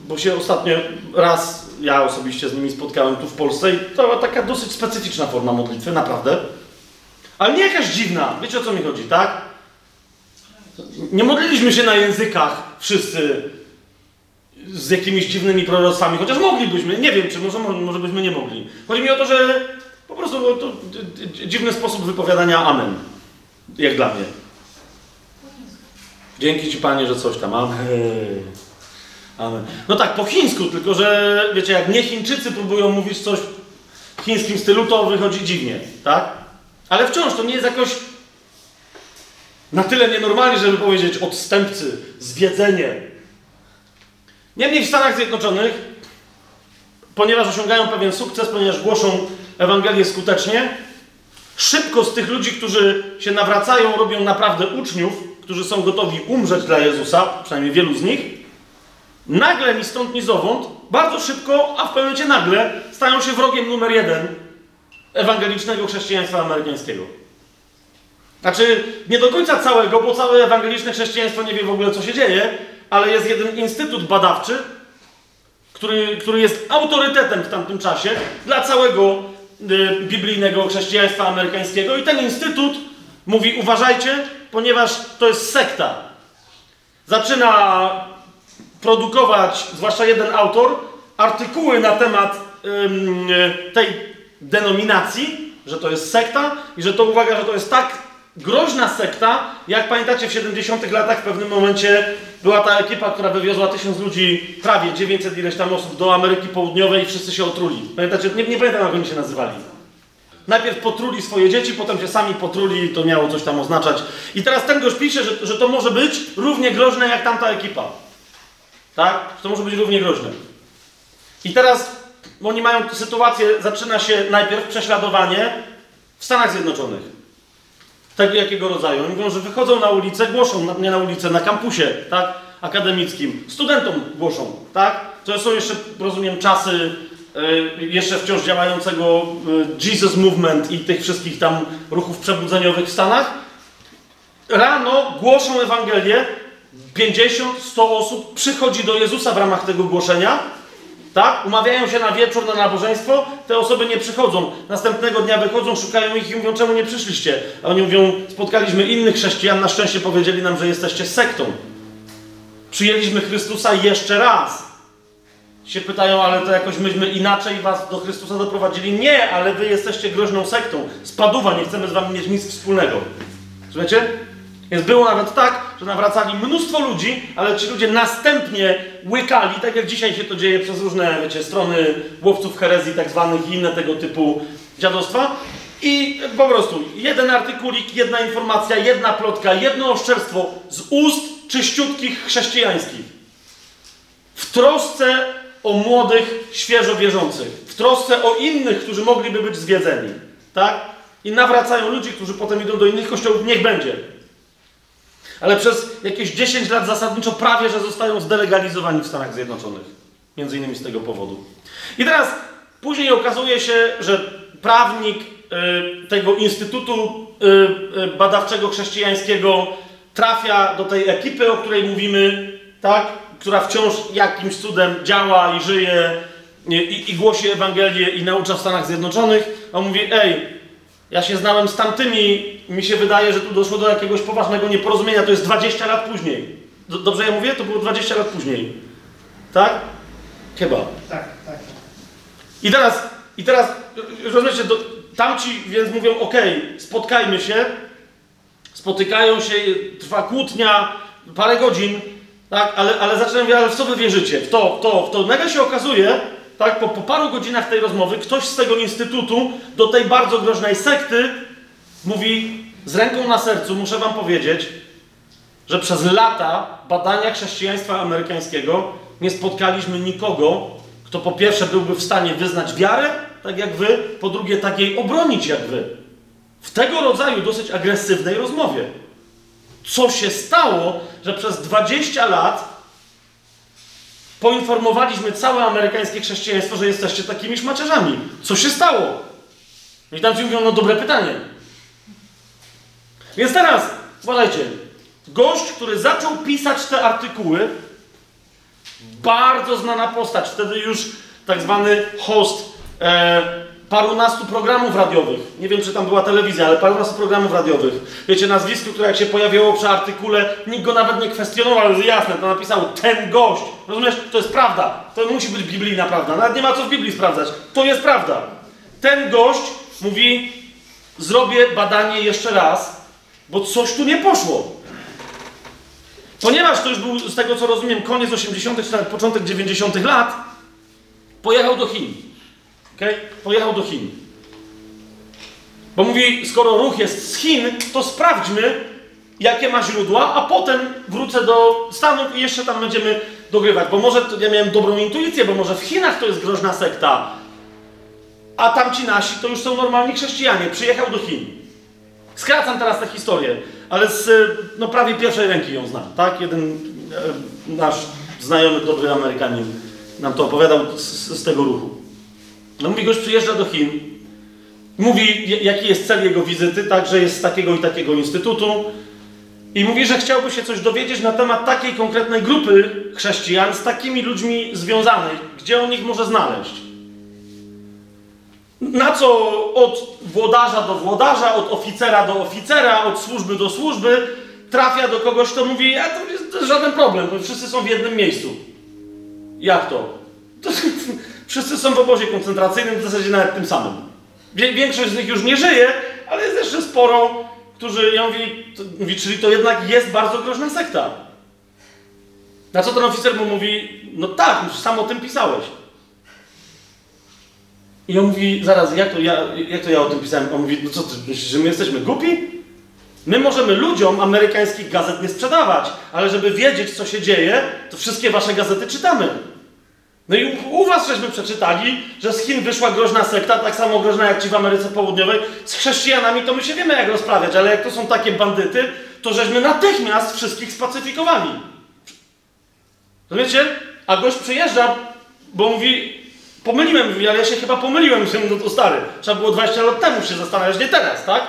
Speaker 1: bo się ostatnio raz ja osobiście z nimi spotkałem tu w Polsce i to była taka dosyć specyficzna forma modlitwy, naprawdę. Ale nie jakaś dziwna. Wiecie o co mi chodzi, tak? Nie modliliśmy się na językach wszyscy z jakimiś dziwnymi proroctwami, chociaż moglibyśmy. Nie wiem, czy może, może byśmy nie mogli. Chodzi mi o to, że po prostu był to dziwny sposób wypowiadania amen. Jak dla mnie. Dzięki Ci Panie, że coś tam. Amen. Amen. No tak, po chińsku, tylko że wiecie, jak nie Chińczycy próbują mówić coś w chińskim stylu, to wychodzi dziwnie, tak? Ale wciąż to nie jest jakoś na tyle nienormalnie, żeby powiedzieć odstępcy, zwiedzenie. Niemniej w Stanach Zjednoczonych, ponieważ osiągają pewien sukces, ponieważ głoszą Ewangelię skutecznie, szybko z tych ludzi, którzy się nawracają, robią naprawdę uczniów, którzy są gotowi umrzeć dla Jezusa, przynajmniej wielu z nich, nagle ni stąd, ni zowąd, bardzo szybko, a w pewnym momencie nagle stają się wrogiem numer jeden ewangelicznego chrześcijaństwa amerykańskiego. Znaczy, nie do końca całego, bo całe ewangeliczne chrześcijaństwo nie wie w ogóle, co się dzieje, ale jest jeden instytut badawczy, który, który jest autorytetem w tamtym czasie dla całego y, biblijnego chrześcijaństwa amerykańskiego. I ten instytut mówi: uważajcie, ponieważ to jest sekta. Zaczyna produkować, zwłaszcza jeden autor, artykuły na temat ym, tej denominacji, że to jest sekta i że to uwaga, że to jest tak groźna sekta, jak pamiętacie w 70 latach w pewnym momencie była ta ekipa, która wywiozła tysiąc ludzi, prawie 900 ileś tam osób do Ameryki Południowej i wszyscy się otruli. Pamiętacie? Nie, nie pamiętam jak oni się nazywali. Najpierw potruli swoje dzieci, potem się sami potruli, to miało coś tam oznaczać. I teraz ten gość pisze, że, że to może być równie groźne jak tamta ekipa. Tak? To może być równie groźne. I teraz oni mają sytuację, zaczyna się najpierw prześladowanie w Stanach Zjednoczonych. Tego jakiego rodzaju? Oni mówią, że wychodzą na ulicę, głoszą, nie na ulicę, na kampusie, tak? Akademickim. Studentom głoszą, tak? To są jeszcze, rozumiem, czasy y, jeszcze wciąż działającego y, Jesus Movement i tych wszystkich tam ruchów przebudzeniowych w Stanach. Rano głoszą Ewangelię, 50-100 osób przychodzi do Jezusa w ramach tego głoszenia, tak? Umawiają się na wieczór, na nabożeństwo, te osoby nie przychodzą. Następnego dnia wychodzą, szukają ich i mówią, czemu nie przyszliście? A oni mówią, spotkaliśmy innych chrześcijan, na szczęście powiedzieli nam, że jesteście sektą. Przyjęliśmy Chrystusa jeszcze raz. Się pytają, ale to jakoś myśmy inaczej was do Chrystusa doprowadzili. Nie, ale wy jesteście groźną sektą. Spaduwa, nie chcemy z wami mieć nic wspólnego. Słuchajcie? Więc było nawet tak, że nawracali mnóstwo ludzi, ale ci ludzie następnie łykali, tak jak dzisiaj się to dzieje przez różne, wiecie, strony łowców herezji tak zwanych i inne tego typu dziadostwa. I po prostu jeden artykulik, jedna informacja, jedna plotka, jedno oszczerstwo z ust czyściutkich chrześcijańskich. W trosce o młodych, świeżo wierzących. W trosce o innych, którzy mogliby być zwiedzeni. Tak? I nawracają ludzi, którzy potem idą do innych kościołów. Niech będzie. Ale przez jakieś 10 lat zasadniczo prawie, że zostają zdelegalizowani w Stanach Zjednoczonych. Między innymi z tego powodu. I teraz później okazuje się, że prawnik y, tego Instytutu y, y, Badawczego Chrześcijańskiego trafia do tej ekipy, o której mówimy, tak? która wciąż jakimś cudem działa i żyje i, i głosi Ewangelię i naucza w Stanach Zjednoczonych. On mówi, ej, ja się znałem z tamtymi, mi się wydaje, że tu doszło do jakiegoś poważnego nieporozumienia. To jest 20 lat później. Dobrze ja mówię? To było 20 lat później. Tak? Chyba.
Speaker 2: Tak, tak.
Speaker 1: I teraz, i teraz rozumiecie, do, tamci więc mówią, ok, spotkajmy się, spotykają się, trwa kłótnia, parę godzin, tak, ale, ale zaczynają mówić, ale w co wy wierzycie? W to, w to, w to. Nagle się okazuje, tak, po, po paru godzinach tej rozmowy, ktoś z tego instytutu do tej bardzo groźnej sekty mówi z ręką na sercu, muszę wam powiedzieć, że przez lata badania chrześcijaństwa amerykańskiego nie spotkaliśmy nikogo, kto po pierwsze byłby w stanie wyznać wiarę, tak jak wy, po drugie tak jej obronić jak wy. W tego rodzaju dosyć agresywnej rozmowie. Co się stało, że przez 20 lat poinformowaliśmy całe amerykańskie chrześcijaństwo, że jesteście takimi szmacierzami. Co się stało? I tam ci mówią, no dobre pytanie. Więc teraz, uważajcie, gość, który zaczął pisać te artykuły, bardzo znana postać, wtedy już tak zwany host e, parunastu programów radiowych. Nie wiem, czy tam była telewizja, ale parunastu programów radiowych. Wiecie, nazwisko, które jak się pojawiało przy artykule, nikt go nawet nie kwestionował, ale jasne, to napisał ten gość. Rozumiesz? To jest prawda. To musi być biblijna prawda. Nawet nie ma co w Biblii sprawdzać. To jest prawda. Ten gość mówi, zrobię badanie jeszcze raz, bo coś tu nie poszło. Ponieważ to już był, z tego co rozumiem, koniec 80., czy nawet początek 90. lat, pojechał do Chin. Okay? Pojechał do Chin. Bo mówi, skoro ruch jest z Chin, to sprawdźmy, jakie ma źródła, a potem wrócę do Stanów i jeszcze tam będziemy dogrywać. Bo może ja miałem dobrą intuicję, bo może w Chinach to jest groźna sekta, a tamci nasi to już są normalni chrześcijanie. Przyjechał do Chin. Skracam teraz tę historię, ale z no, prawie pierwszej ręki ją znam, tak? Jeden e, nasz znajomy, dobry Amerykanin nam to opowiadał z, z tego ruchu. No mówi, gość przyjeżdża do Chin, mówi, jaki jest cel jego wizyty, tak, że jest z takiego i takiego instytutu i mówi, że chciałby się coś dowiedzieć na temat takiej konkretnej grupy chrześcijan z takimi ludźmi związanych, gdzie on ich może znaleźć. Na co od włodarza do włodarza, od oficera do oficera, od służby do służby trafia do kogoś, kto mówi, a to jest żaden problem, bo wszyscy są w jednym miejscu. Jak to? to Wszyscy są w obozie koncentracyjnym, w zasadzie nawet tym samym. Większość z nich już nie żyje, ale jest jeszcze sporo, którzy, ja mówię, mówi, czyli to jednak jest bardzo groźna sekta. Na co ten oficer mu mówi, no tak, już sam o tym pisałeś. I on mówi, zaraz, jak to ja, jak to ja o tym pisałem? On mówi, no co ty, myślisz, że my jesteśmy głupi? My możemy ludziom amerykańskich gazet nie sprzedawać, ale żeby wiedzieć, co się dzieje, to wszystkie wasze gazety czytamy. No i u, u was żeśmy przeczytali, że z Chin wyszła groźna sekta, tak samo groźna jak ci w Ameryce Południowej. Z chrześcijanami to my się wiemy, jak rozprawiać, ale jak to są takie bandyty, to żeśmy natychmiast wszystkich spacyfikowali. Rozumiecie? A gość przyjeżdża, bo mówi, pomyliłem, mówi, ale ja się chyba pomyliłem, że no to stary. Trzeba było 20 lat temu się zastanawiać, nie teraz, tak?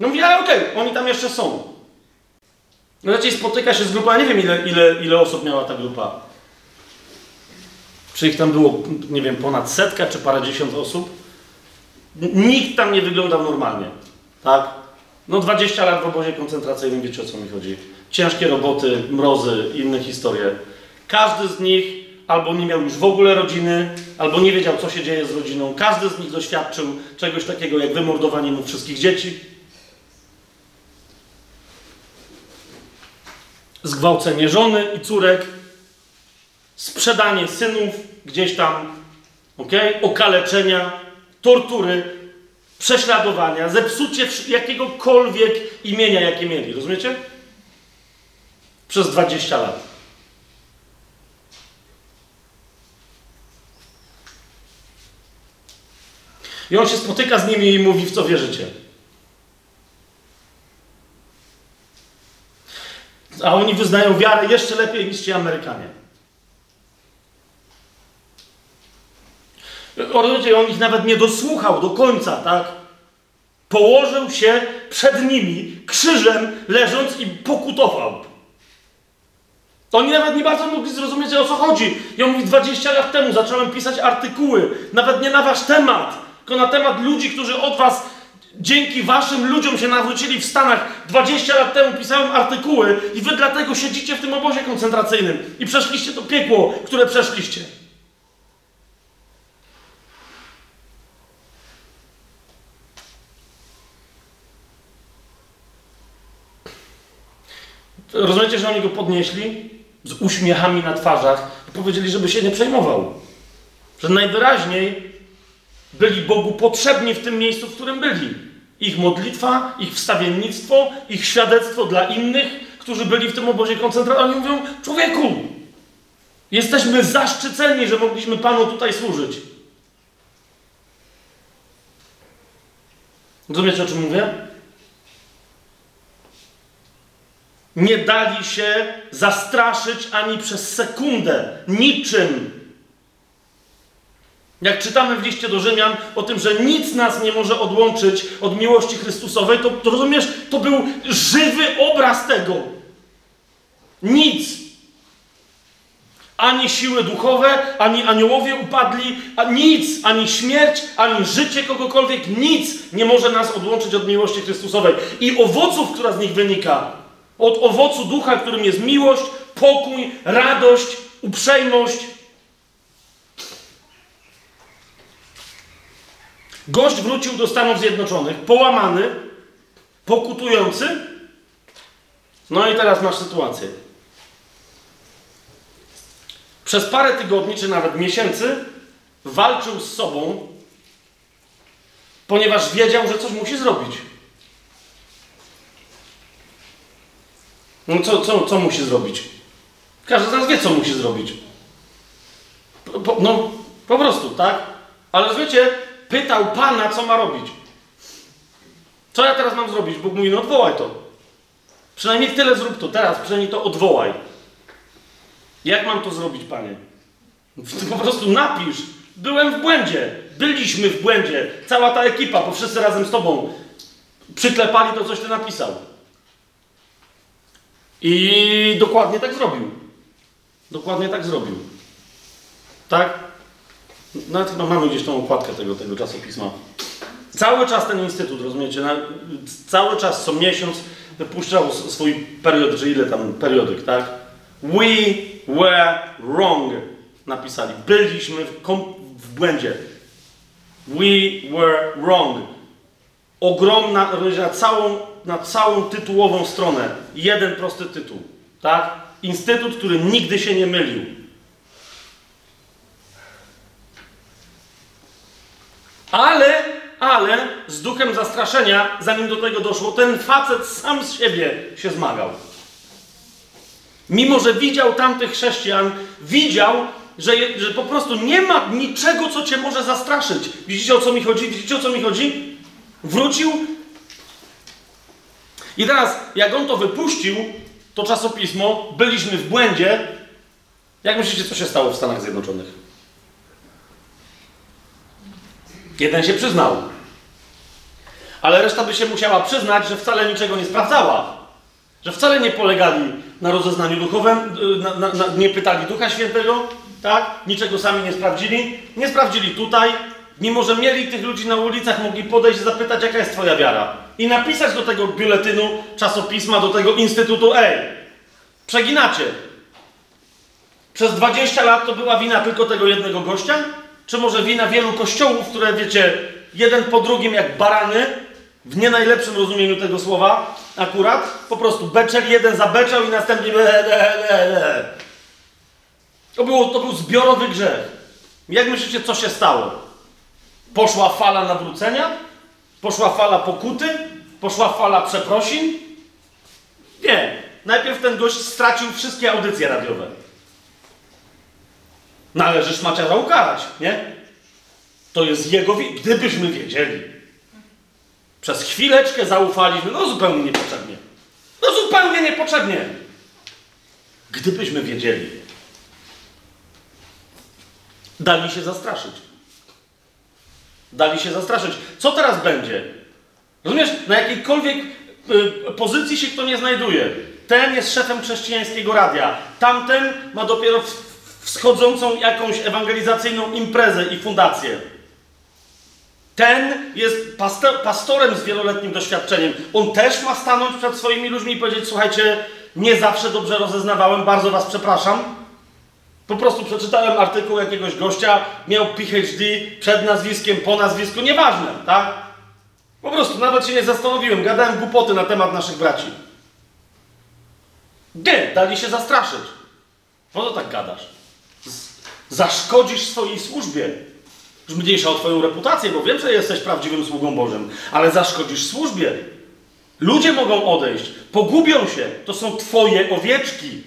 Speaker 1: No mówi, ale okej, okay, oni tam jeszcze są. No raczej spotyka się z grupą, ja nie wiem ile, ile, ile osób miała ta grupa. Czy ich tam było, nie wiem, ponad setka czy parędziesiąt osób? Nikt tam nie wyglądał normalnie, tak? No 20 lat w obozie koncentracyjnym, wiecie o co mi chodzi. Ciężkie roboty, mrozy, inne historie. Każdy z nich albo nie miał już w ogóle rodziny, albo nie wiedział, co się dzieje z rodziną. Każdy z nich doświadczył czegoś takiego jak wymordowanie mu wszystkich dzieci. Zgwałcenie żony i córek, sprzedanie synów gdzieś tam, okay? okaleczenia, tortury, prześladowania, zepsucie jakiegokolwiek imienia, jakie mieli. Rozumiecie? Przez 20 lat. I on się spotyka z nimi i mówi, w co wierzycie. A oni wyznają wiarę jeszcze lepiej niż ci Amerykanie. Rozumiecie, on ich nawet nie dosłuchał do końca, tak? Położył się przed nimi krzyżem, leżąc i pokutował. Oni nawet nie bardzo mogli zrozumieć, o co chodzi. On mówi, 20 lat temu zacząłem pisać artykuły, nawet nie na wasz temat, tylko na temat ludzi, którzy od was, dzięki waszym ludziom się nawrócili w Stanach. 20 lat temu pisałem artykuły i wy dlatego siedzicie w tym obozie koncentracyjnym i przeszliście to piekło, które przeszliście. Rozumiecie, że oni go podnieśli z uśmiechami na twarzach i powiedzieli, żeby się nie przejmował. Że najwyraźniej byli Bogu potrzebni w tym miejscu, w którym byli. Ich modlitwa, ich wstawiennictwo, ich świadectwo dla innych, którzy byli w tym obozie koncentracji. Oni mówią, człowieku, jesteśmy zaszczyceni, że mogliśmy Panu tutaj służyć. Rozumiecie, o czym mówię? Nie dali się zastraszyć ani przez sekundę niczym. Jak czytamy w liście do Rzymian o tym, że nic nas nie może odłączyć od miłości Chrystusowej, to, to rozumiesz, to był żywy obraz tego. Nic. Ani siły duchowe, ani aniołowie upadli, a nic, ani śmierć, ani życie kogokolwiek, nic nie może nas odłączyć od miłości Chrystusowej i owoców, która z nich wynika. Od owocu ducha, którym jest miłość, pokój, radość, uprzejmość, Gość wrócił do Stanów Zjednoczonych, połamany, pokutujący. No i teraz masz sytuację. Przez parę tygodni, czy nawet miesięcy, walczył z sobą, ponieważ wiedział, że coś musi zrobić. No co, co, co musi zrobić? Każdy z nas wie, co musi zrobić. Po, no, po prostu, tak? Ale wiecie, pytał Pana, co ma robić. Co ja teraz mam zrobić? Bóg mówi, no odwołaj to. Przynajmniej tyle zrób to, teraz przynajmniej to odwołaj. Jak mam to zrobić, Panie? Po prostu napisz. Byłem w błędzie. Byliśmy w błędzie. Cała ta ekipa, bo wszyscy razem z Tobą przyklepali to, coś Ty napisał. I dokładnie tak zrobił. Dokładnie tak zrobił. Tak? Nawet chyba mamy gdzieś tą okładkę tego, tego czasopisma. Cały czas ten instytut, rozumiecie, na, cały czas co miesiąc wypuszczał swój period, czy ile tam periodyk, tak? We were wrong. napisali. Byliśmy w, w błędzie. We were wrong. Ogromna, na całą, na całą tytułową stronę. Jeden prosty tytuł. Tak? Instytut, który nigdy się nie mylił. Ale, ale z duchem zastraszenia, zanim do tego doszło, ten facet sam z siebie się zmagał. Mimo, że widział tamtych chrześcijan, widział, że, je, że po prostu nie ma niczego, co cię może zastraszyć. Widzicie o co mi chodzi? Widzicie o co mi chodzi? Wrócił. I teraz, jak on to wypuścił, to czasopismo, byliśmy w błędzie. Jak myślicie, co się stało w Stanach Zjednoczonych? Jeden się przyznał. Ale reszta by się musiała przyznać, że wcale niczego nie sprawdzała. Że wcale nie polegali na rozeznaniu duchowym, na, na, na, nie pytali Ducha Świętego, tak? Niczego sami nie sprawdzili. Nie sprawdzili tutaj. Mimo, że mieli tych ludzi na ulicach, mogli podejść i zapytać, jaka jest Twoja wiara. I napisać do tego biuletynu, czasopisma, do tego instytutu, ej, przeginacie. Przez 20 lat to była wina tylko tego jednego gościa? Czy może wina wielu kościołów, które wiecie, jeden po drugim jak barany, w nie najlepszym rozumieniu tego słowa, akurat, po prostu beczeli jeden zabeczał i następnie le, le, le, le. To, było, to był zbiorowy grzech. Jak myślicie, co się stało? Poszła fala nawrócenia? Poszła fala pokuty? Poszła fala przeprosin? Nie. Najpierw ten gość stracił wszystkie audycje radiowe. Należy szmaciarza ukarać, nie? To jest jego wi- Gdybyśmy wiedzieli. Przez chwileczkę zaufaliśmy, no zupełnie niepotrzebnie. No zupełnie niepotrzebnie. Gdybyśmy wiedzieli. Dali się zastraszyć. Dali się zastraszyć. Co teraz będzie? Rozumiesz, na jakiejkolwiek y, pozycji się kto nie znajduje. Ten jest szefem chrześcijańskiego radia. Tamten ma dopiero wschodzącą jakąś ewangelizacyjną imprezę i fundację. Ten jest pasto- pastorem z wieloletnim doświadczeniem. On też ma stanąć przed swoimi ludźmi i powiedzieć: Słuchajcie, nie zawsze dobrze rozeznawałem, bardzo Was przepraszam. Po prostu przeczytałem artykuł jakiegoś gościa, miał PhD przed nazwiskiem, po nazwisku, nieważne, tak? Po prostu nawet się nie zastanowiłem, gadałem głupoty na temat naszych braci. Nie, dali się zastraszyć. Po co tak gadasz? Zaszkodzisz swojej służbie. Już mniejsza o twoją reputację, bo wiem, że jesteś prawdziwym sługą Bożym, ale zaszkodzisz służbie. Ludzie mogą odejść, pogubią się, to są twoje owieczki.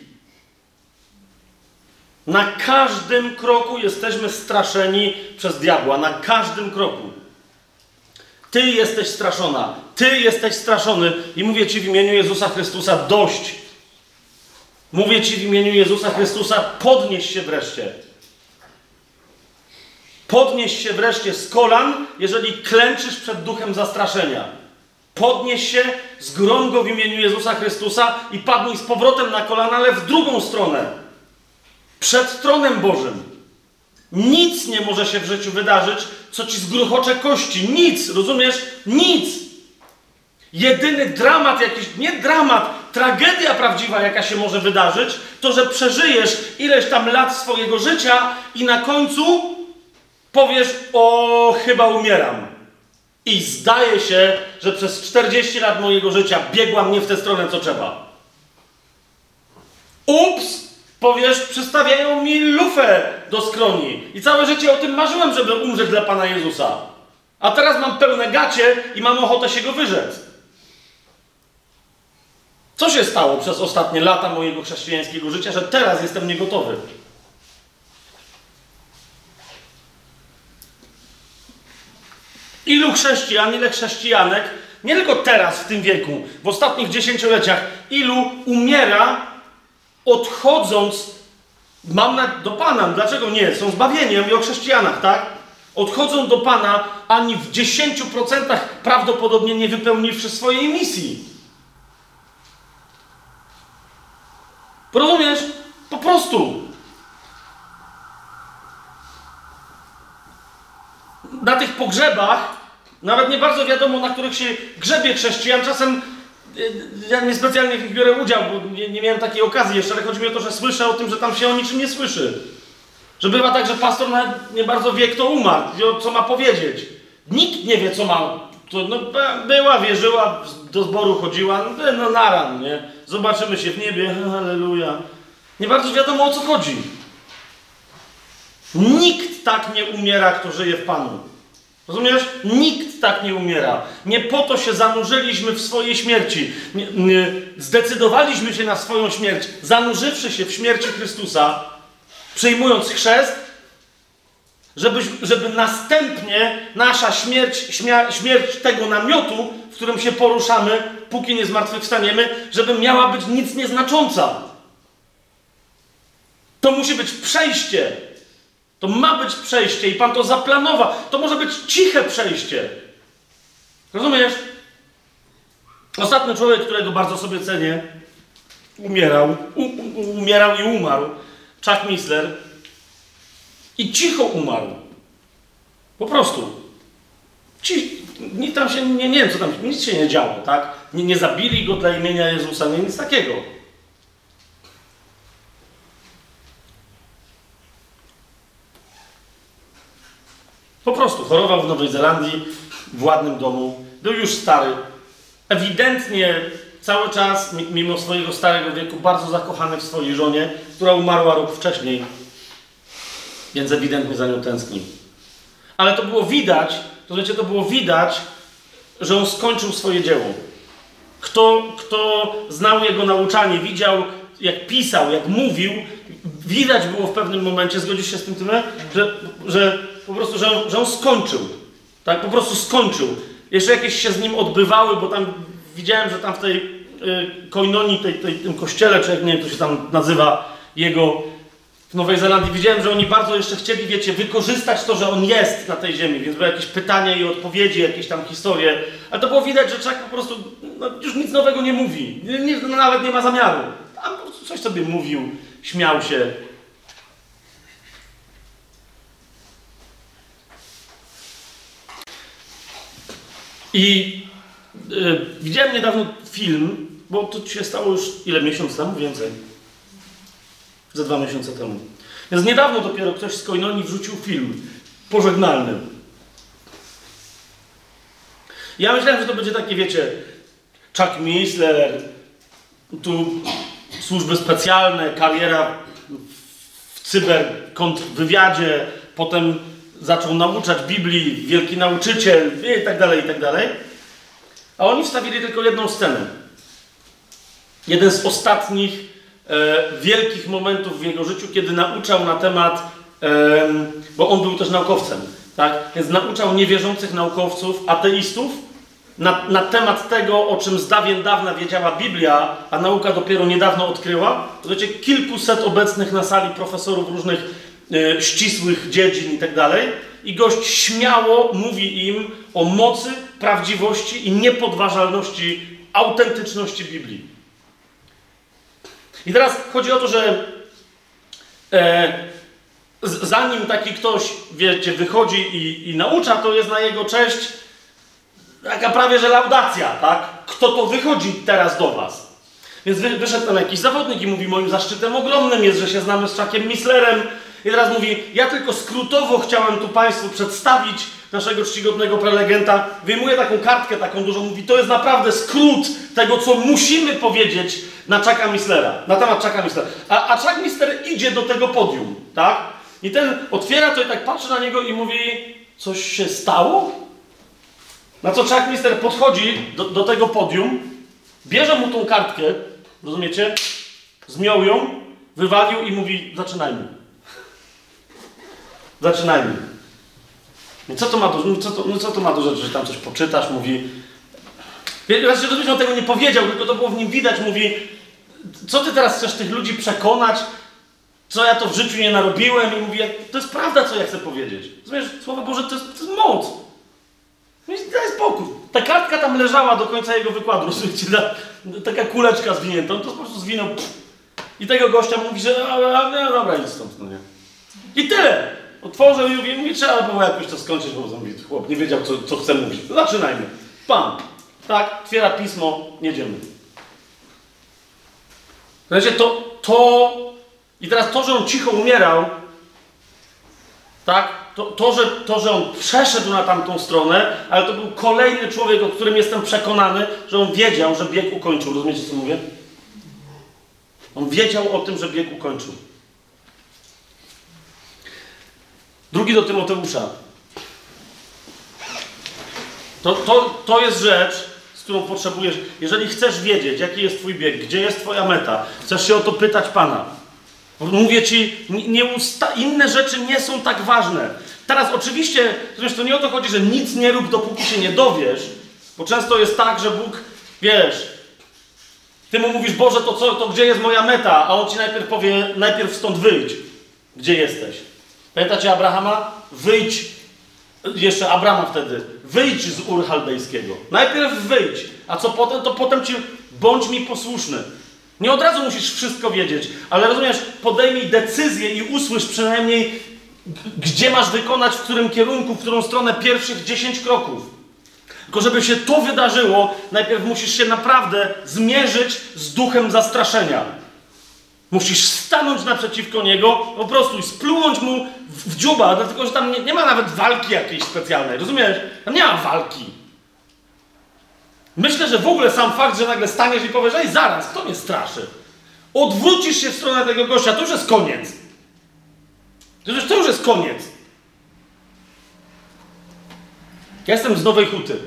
Speaker 1: Na każdym kroku jesteśmy straszeni przez diabła, na każdym kroku. Ty jesteś straszona, ty jesteś straszony i mówię ci w imieniu Jezusa Chrystusa dość. Mówię ci w imieniu Jezusa Chrystusa podnieś się wreszcie. Podnieś się wreszcie z kolan, jeżeli klęczysz przed duchem zastraszenia. Podnieś się, zgroń go w imieniu Jezusa Chrystusa i padnij z powrotem na kolana, ale w drugą stronę. Przed tronem Bożym. Nic nie może się w życiu wydarzyć, co ci zgruchocze kości. Nic, rozumiesz? Nic. Jedyny dramat jakiś, nie dramat, tragedia prawdziwa, jaka się może wydarzyć, to, że przeżyjesz ileś tam lat swojego życia i na końcu powiesz, o, chyba umieram. I zdaje się, że przez 40 lat mojego życia biegłam nie w tę stronę, co trzeba. Ups! Powiesz, przystawiają mi lufę do skroni. I całe życie o tym marzyłem, żeby umrzeć dla Pana Jezusa. A teraz mam pełne gacie i mam ochotę się go wyrzec. Co się stało przez ostatnie lata mojego chrześcijańskiego życia, że teraz jestem niegotowy? Ilu chrześcijan, ile chrześcijanek, nie tylko teraz w tym wieku, w ostatnich dziesięcioleciach, ilu umiera odchodząc, mam na, do Pana, dlaczego nie? Są zbawieni, ja mówię o chrześcijanach, tak? Odchodzą do Pana, ani w 10% prawdopodobnie nie wypełniwszy swojej misji. Rozumiesz? Po prostu. Na tych pogrzebach, nawet nie bardzo wiadomo, na których się grzebie chrześcijan, czasem ja niespecjalnie w nich biorę udział, bo nie, nie miałem takiej okazji jeszcze, ale chodzi mi o to, że słyszę o tym, że tam się o niczym nie słyszy. Że bywa tak, że pastor nawet nie bardzo wie, kto umarł, co ma powiedzieć. Nikt nie wie, co ma. To, no, była, wierzyła, do zboru chodziła, no, no naran, nie? Zobaczymy się w niebie, halleluja. Nie bardzo wiadomo, o co chodzi. Nikt tak nie umiera, kto żyje w Panu. Rozumiesz? Nikt tak nie umiera. Nie po to się zanurzyliśmy w swojej śmierci. Nie, nie, zdecydowaliśmy się na swoją śmierć, zanurzywszy się w śmierci Chrystusa, przyjmując chrzest, żeby, żeby następnie nasza śmierć, śmierć tego namiotu, w którym się poruszamy, póki nie zmartwychwstaniemy, żeby miała być nic nieznacząca. To musi być przejście to ma być przejście i Pan to zaplanował. To może być ciche przejście. Rozumiesz? Ostatni człowiek, którego bardzo sobie cenię, umierał, u, u, umierał i umarł. Chuck Missler. I cicho umarł. Po prostu. Ci, tam się, nie, nie wiem co tam, nic się nie działo, tak? Nie, nie zabili go dla imienia Jezusa, nie, nic takiego. Po prostu chorował w Nowej Zelandii, w ładnym domu, był już stary. Ewidentnie cały czas, mimo swojego starego wieku, bardzo zakochany w swojej żonie, która umarła rok wcześniej. Więc ewidentnie za nią tęskni. Ale to było widać, to znaczy to było widać, że on skończył swoje dzieło. Kto, kto znał jego nauczanie, widział, jak pisał, jak mówił, widać było w pewnym momencie, zgodzisz się z tym, Tymę, że, że po prostu, że on, że on skończył. Tak, po prostu skończył. Jeszcze jakieś się z nim odbywały, bo tam widziałem, że tam w tej y, koinonii, tej, tej, tym kościele, czy jak nie wiem, to się tam nazywa jego w Nowej Zelandii, widziałem, że oni bardzo jeszcze chcieli, wiecie, wykorzystać to, że on jest na tej ziemi, więc były jakieś pytania i odpowiedzi, jakieś tam historie, ale to było widać, że człowiek po prostu no, już nic nowego nie mówi, nie, nawet nie ma zamiaru. Tam po prostu coś sobie mówił, śmiał się, I y, widziałem niedawno film, bo to się stało już ile miesiąc temu? Więcej. Ze dwa miesiące temu. Więc niedawno dopiero ktoś z Koinonii wrzucił film pożegnalny. Ja myślałem, że to będzie takie, wiecie, Chuck Missler, tu służby specjalne, kariera w cyberkontrwywiadzie, potem zaczął nauczać Biblii, wielki nauczyciel i tak dalej, i tak dalej. A oni wstawili tylko jedną scenę. Jeden z ostatnich e, wielkich momentów w jego życiu, kiedy nauczał na temat, e, bo on był też naukowcem, tak? Więc nauczał niewierzących naukowców, ateistów, na, na temat tego, o czym z dawien dawna wiedziała Biblia, a nauka dopiero niedawno odkryła. To wiecie, kilkuset obecnych na sali profesorów różnych ścisłych dziedzin i tak dalej. I gość śmiało mówi im o mocy, prawdziwości i niepodważalności, autentyczności Biblii. I teraz chodzi o to, że e, zanim taki ktoś, wiecie, wychodzi i, i naucza, to jest na jego cześć taka prawie że laudacja, tak? Kto to wychodzi teraz do was? Więc wyszedł tam jakiś zawodnik i mówi, moim zaszczytem ogromnym jest, że się znamy z Czakiem Mislerem, i teraz mówi, ja tylko skrótowo chciałem tu Państwu przedstawić naszego czcigodnego prelegenta. Wyjmuje taką kartkę taką dużą, mówi, to jest naprawdę skrót tego, co musimy powiedzieć na Chucka Mislera, na temat Chucka Mislera. A, a Chuck idzie do tego podium, tak? I ten otwiera to i tak patrzy na niego i mówi, coś się stało? Na co Chuck Mister podchodzi do, do tego podium, bierze mu tą kartkę, rozumiecie? Zmiął ją, wywalił i mówi, zaczynajmy. Zaczynajmy. No co to ma do, no co to, no co to ma do rzeczy, że tam coś poczytasz, mówi... Znaczy, rozumiesz, on tego nie powiedział, tylko to było w nim widać, mówi co ty teraz chcesz tych ludzi przekonać, co ja to w życiu nie narobiłem i mówi, to jest prawda, co ja chcę powiedzieć. Rozumiesz, Słowo Boże, to jest, to jest moc. No daj spokój. Ta kartka tam leżała do końca jego wykładu, rozumiecie, taka kuleczka zwinięta, on to po prostu zwinął pff, i tego gościa mówi, że no, dobra, idź stąd, no nie. I tyle. Otworzył i mówi, mówi, trzeba było jakoś to skończyć, bo mówi, chłop nie wiedział, co, co chce mówić. Zaczynajmy. Pan. Tak, otwiera pismo, jedziemy. Znaczy, to, to... I teraz to, że on cicho umierał, Tak? To, to, że, to, że on przeszedł na tamtą stronę, ale to był kolejny człowiek, o którym jestem przekonany, że on wiedział, że bieg ukończył. Rozumiecie, co mówię? On wiedział o tym, że bieg ukończył. Drugi do Tymoteusza. To, to, to jest rzecz, z którą potrzebujesz. Jeżeli chcesz wiedzieć, jaki jest Twój bieg, gdzie jest Twoja meta, chcesz się o to pytać Pana. Mówię Ci, nie usta- inne rzeczy nie są tak ważne. Teraz oczywiście, to nie o to chodzi, że nic nie rób, dopóki się nie dowiesz, bo często jest tak, że Bóg, wiesz, Ty mu mówisz, Boże, to co, to gdzie jest moja meta? A On Ci najpierw powie, najpierw stąd wyjdź, gdzie jesteś. Pamiętacie Abrahama? Wyjdź, jeszcze Abrama wtedy, wyjdź z Ur Chaldejskiego. Najpierw wyjdź, a co potem, to potem Ci, bądź mi posłuszny. Nie od razu musisz wszystko wiedzieć, ale rozumiesz, podejmij decyzję i usłysz przynajmniej, gdzie masz wykonać, w którym kierunku, w którą stronę pierwszych 10 kroków. Tylko żeby się to wydarzyło, najpierw musisz się naprawdę zmierzyć z duchem zastraszenia. Musisz stanąć naprzeciwko niego, po prostu i splunąć mu w, dziuba, dlatego że tam nie, nie ma nawet walki jakiejś specjalnej, rozumiesz? Tam nie ma walki. Myślę, że w ogóle sam fakt, że nagle staniesz i powiesz, ej zaraz, kto mnie straszy? Odwrócisz się w stronę tego gościa, to już jest koniec. To już, to już jest koniec. Ja jestem z Nowej Huty.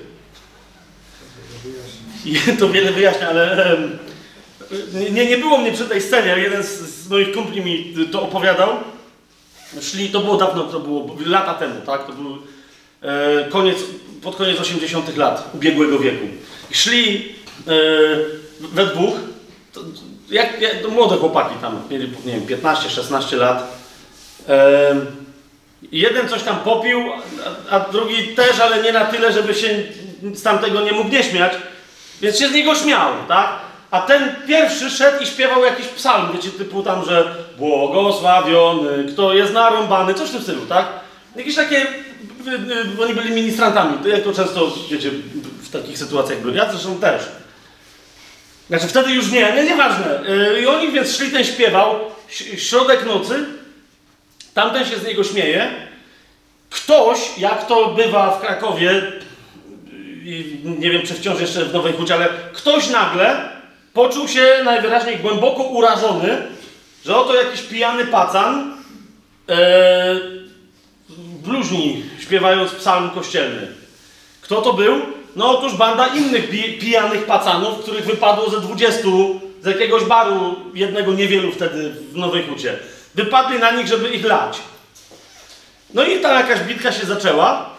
Speaker 1: To wiele wyjaśnia, ale nie, nie było mnie przy tej scenie, jeden z, z moich kumpli mi to opowiadał. Szli, to było dawno, to było lata temu, tak? To był e, koniec, pod koniec 80 lat ubiegłego wieku. Szli e, we dwóch, to, jak, jak, to młode chłopaki tam, mieli, nie wiem, 15-16 lat. E, jeden coś tam popił, a, a drugi też, ale nie na tyle, żeby się z tamtego nie mógł nie śmiać, więc się z niego śmiał, tak? A ten pierwszy szedł i śpiewał jakiś psalm, wiecie, typu tam, że błogosławiony, kto jest narąbany, coś w tym stylu, tak? Jakieś takie, y, y, oni byli ministrantami, to jak to często, wiecie, w takich sytuacjach byli, ja zresztą też. Znaczy wtedy już nie, nie, nieważne. Y, I oni więc szli, ten śpiewał, środek nocy, tamten się z niego śmieje, ktoś, jak to bywa w Krakowie, i nie wiem, czy wciąż jeszcze w Nowej Hucie, ale ktoś nagle poczuł się najwyraźniej głęboko urażony, że oto jakiś pijany pacan e, bluźni, śpiewając psalm kościelny. Kto to był? No otóż banda innych pi pijanych pacanów, których wypadło ze 20 z jakiegoś baru, jednego niewielu wtedy w Nowej Hucie. Wypadli na nich, żeby ich lać. No i tam jakaś bitka się zaczęła.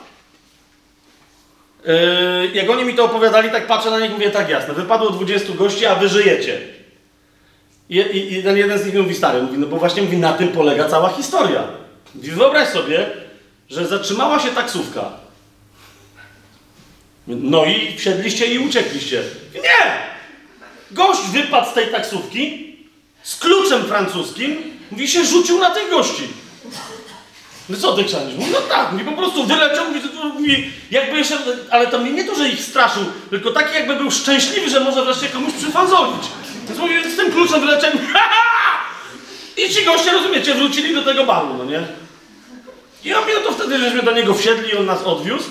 Speaker 1: Yy, jak oni mi to opowiadali, tak patrzę na nich i mówię, tak jasne, wypadło 20 gości, a wy żyjecie. I, i, ten jeden z nich mówi, stary, mówi, no bo właśnie mówi, na tym polega cała historia. Mówi, wyobraź sobie, że zatrzymała się taksówka. No i wsiedliście i uciekliście. Nie! Gość wypadł z tej taksówki z kluczem francuskim, mówi, się rzucił na tych gości. No co ty chrzanisz? Mówi, no tak, mówi, po prostu wyleciał, mówi, mówi, jakby jeszcze, ale to mnie nie to, że ich straszył, tylko taki jakby był szczęśliwy, że może wreszcie komuś przyfanzolić. Więc mówi, z tym kluczem wyleciał, ha, ha! I ci goście, rozumiecie, wrócili do tego baru, no nie? I on no to wtedy żeśmy do niego wsiedli i on nas odwiózł.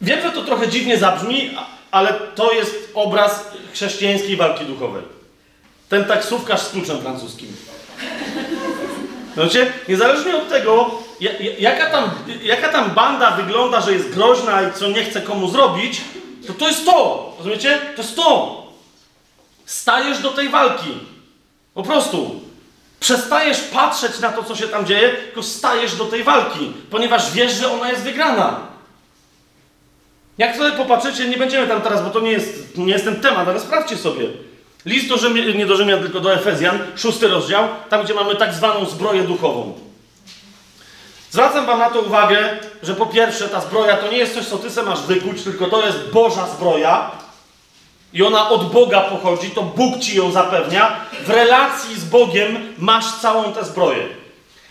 Speaker 1: Wiem, że to trochę dziwnie zabrzmi, ale to jest obraz chrześcijańskiej walki duchowej. Ten taksówkarz z kluczem francuskim. Znaczy, niezależnie od tego, ja- ja- jaka tam, jaka tam banda wygląda, że jest groźna i co nie chce komu zrobić, to to jest to. Rozumiecie? To jest to. Stajesz do tej walki. Po prostu. Przestajesz patrzeć na to, co się tam dzieje, tylko stajesz do tej walki, ponieważ wiesz, że ona jest wygrana. Jak sobie popatrzycie, nie będziemy tam teraz, bo to nie jest, nie jest ten temat, ale sprawdźcie sobie. List do Rzymian, nie do Rzymian, tylko do Efezjan, szósty rozdział, tam gdzie mamy tak zwaną zbroję duchową. Zwracam wam na to uwagę, że po pierwsze ta zbroja to nie jest coś, co ty se masz wykuć, tylko to jest Boża zbroja i ona od Boga pochodzi, to Bóg ci ją zapewnia. W relacji z Bogiem masz całą tę zbroję.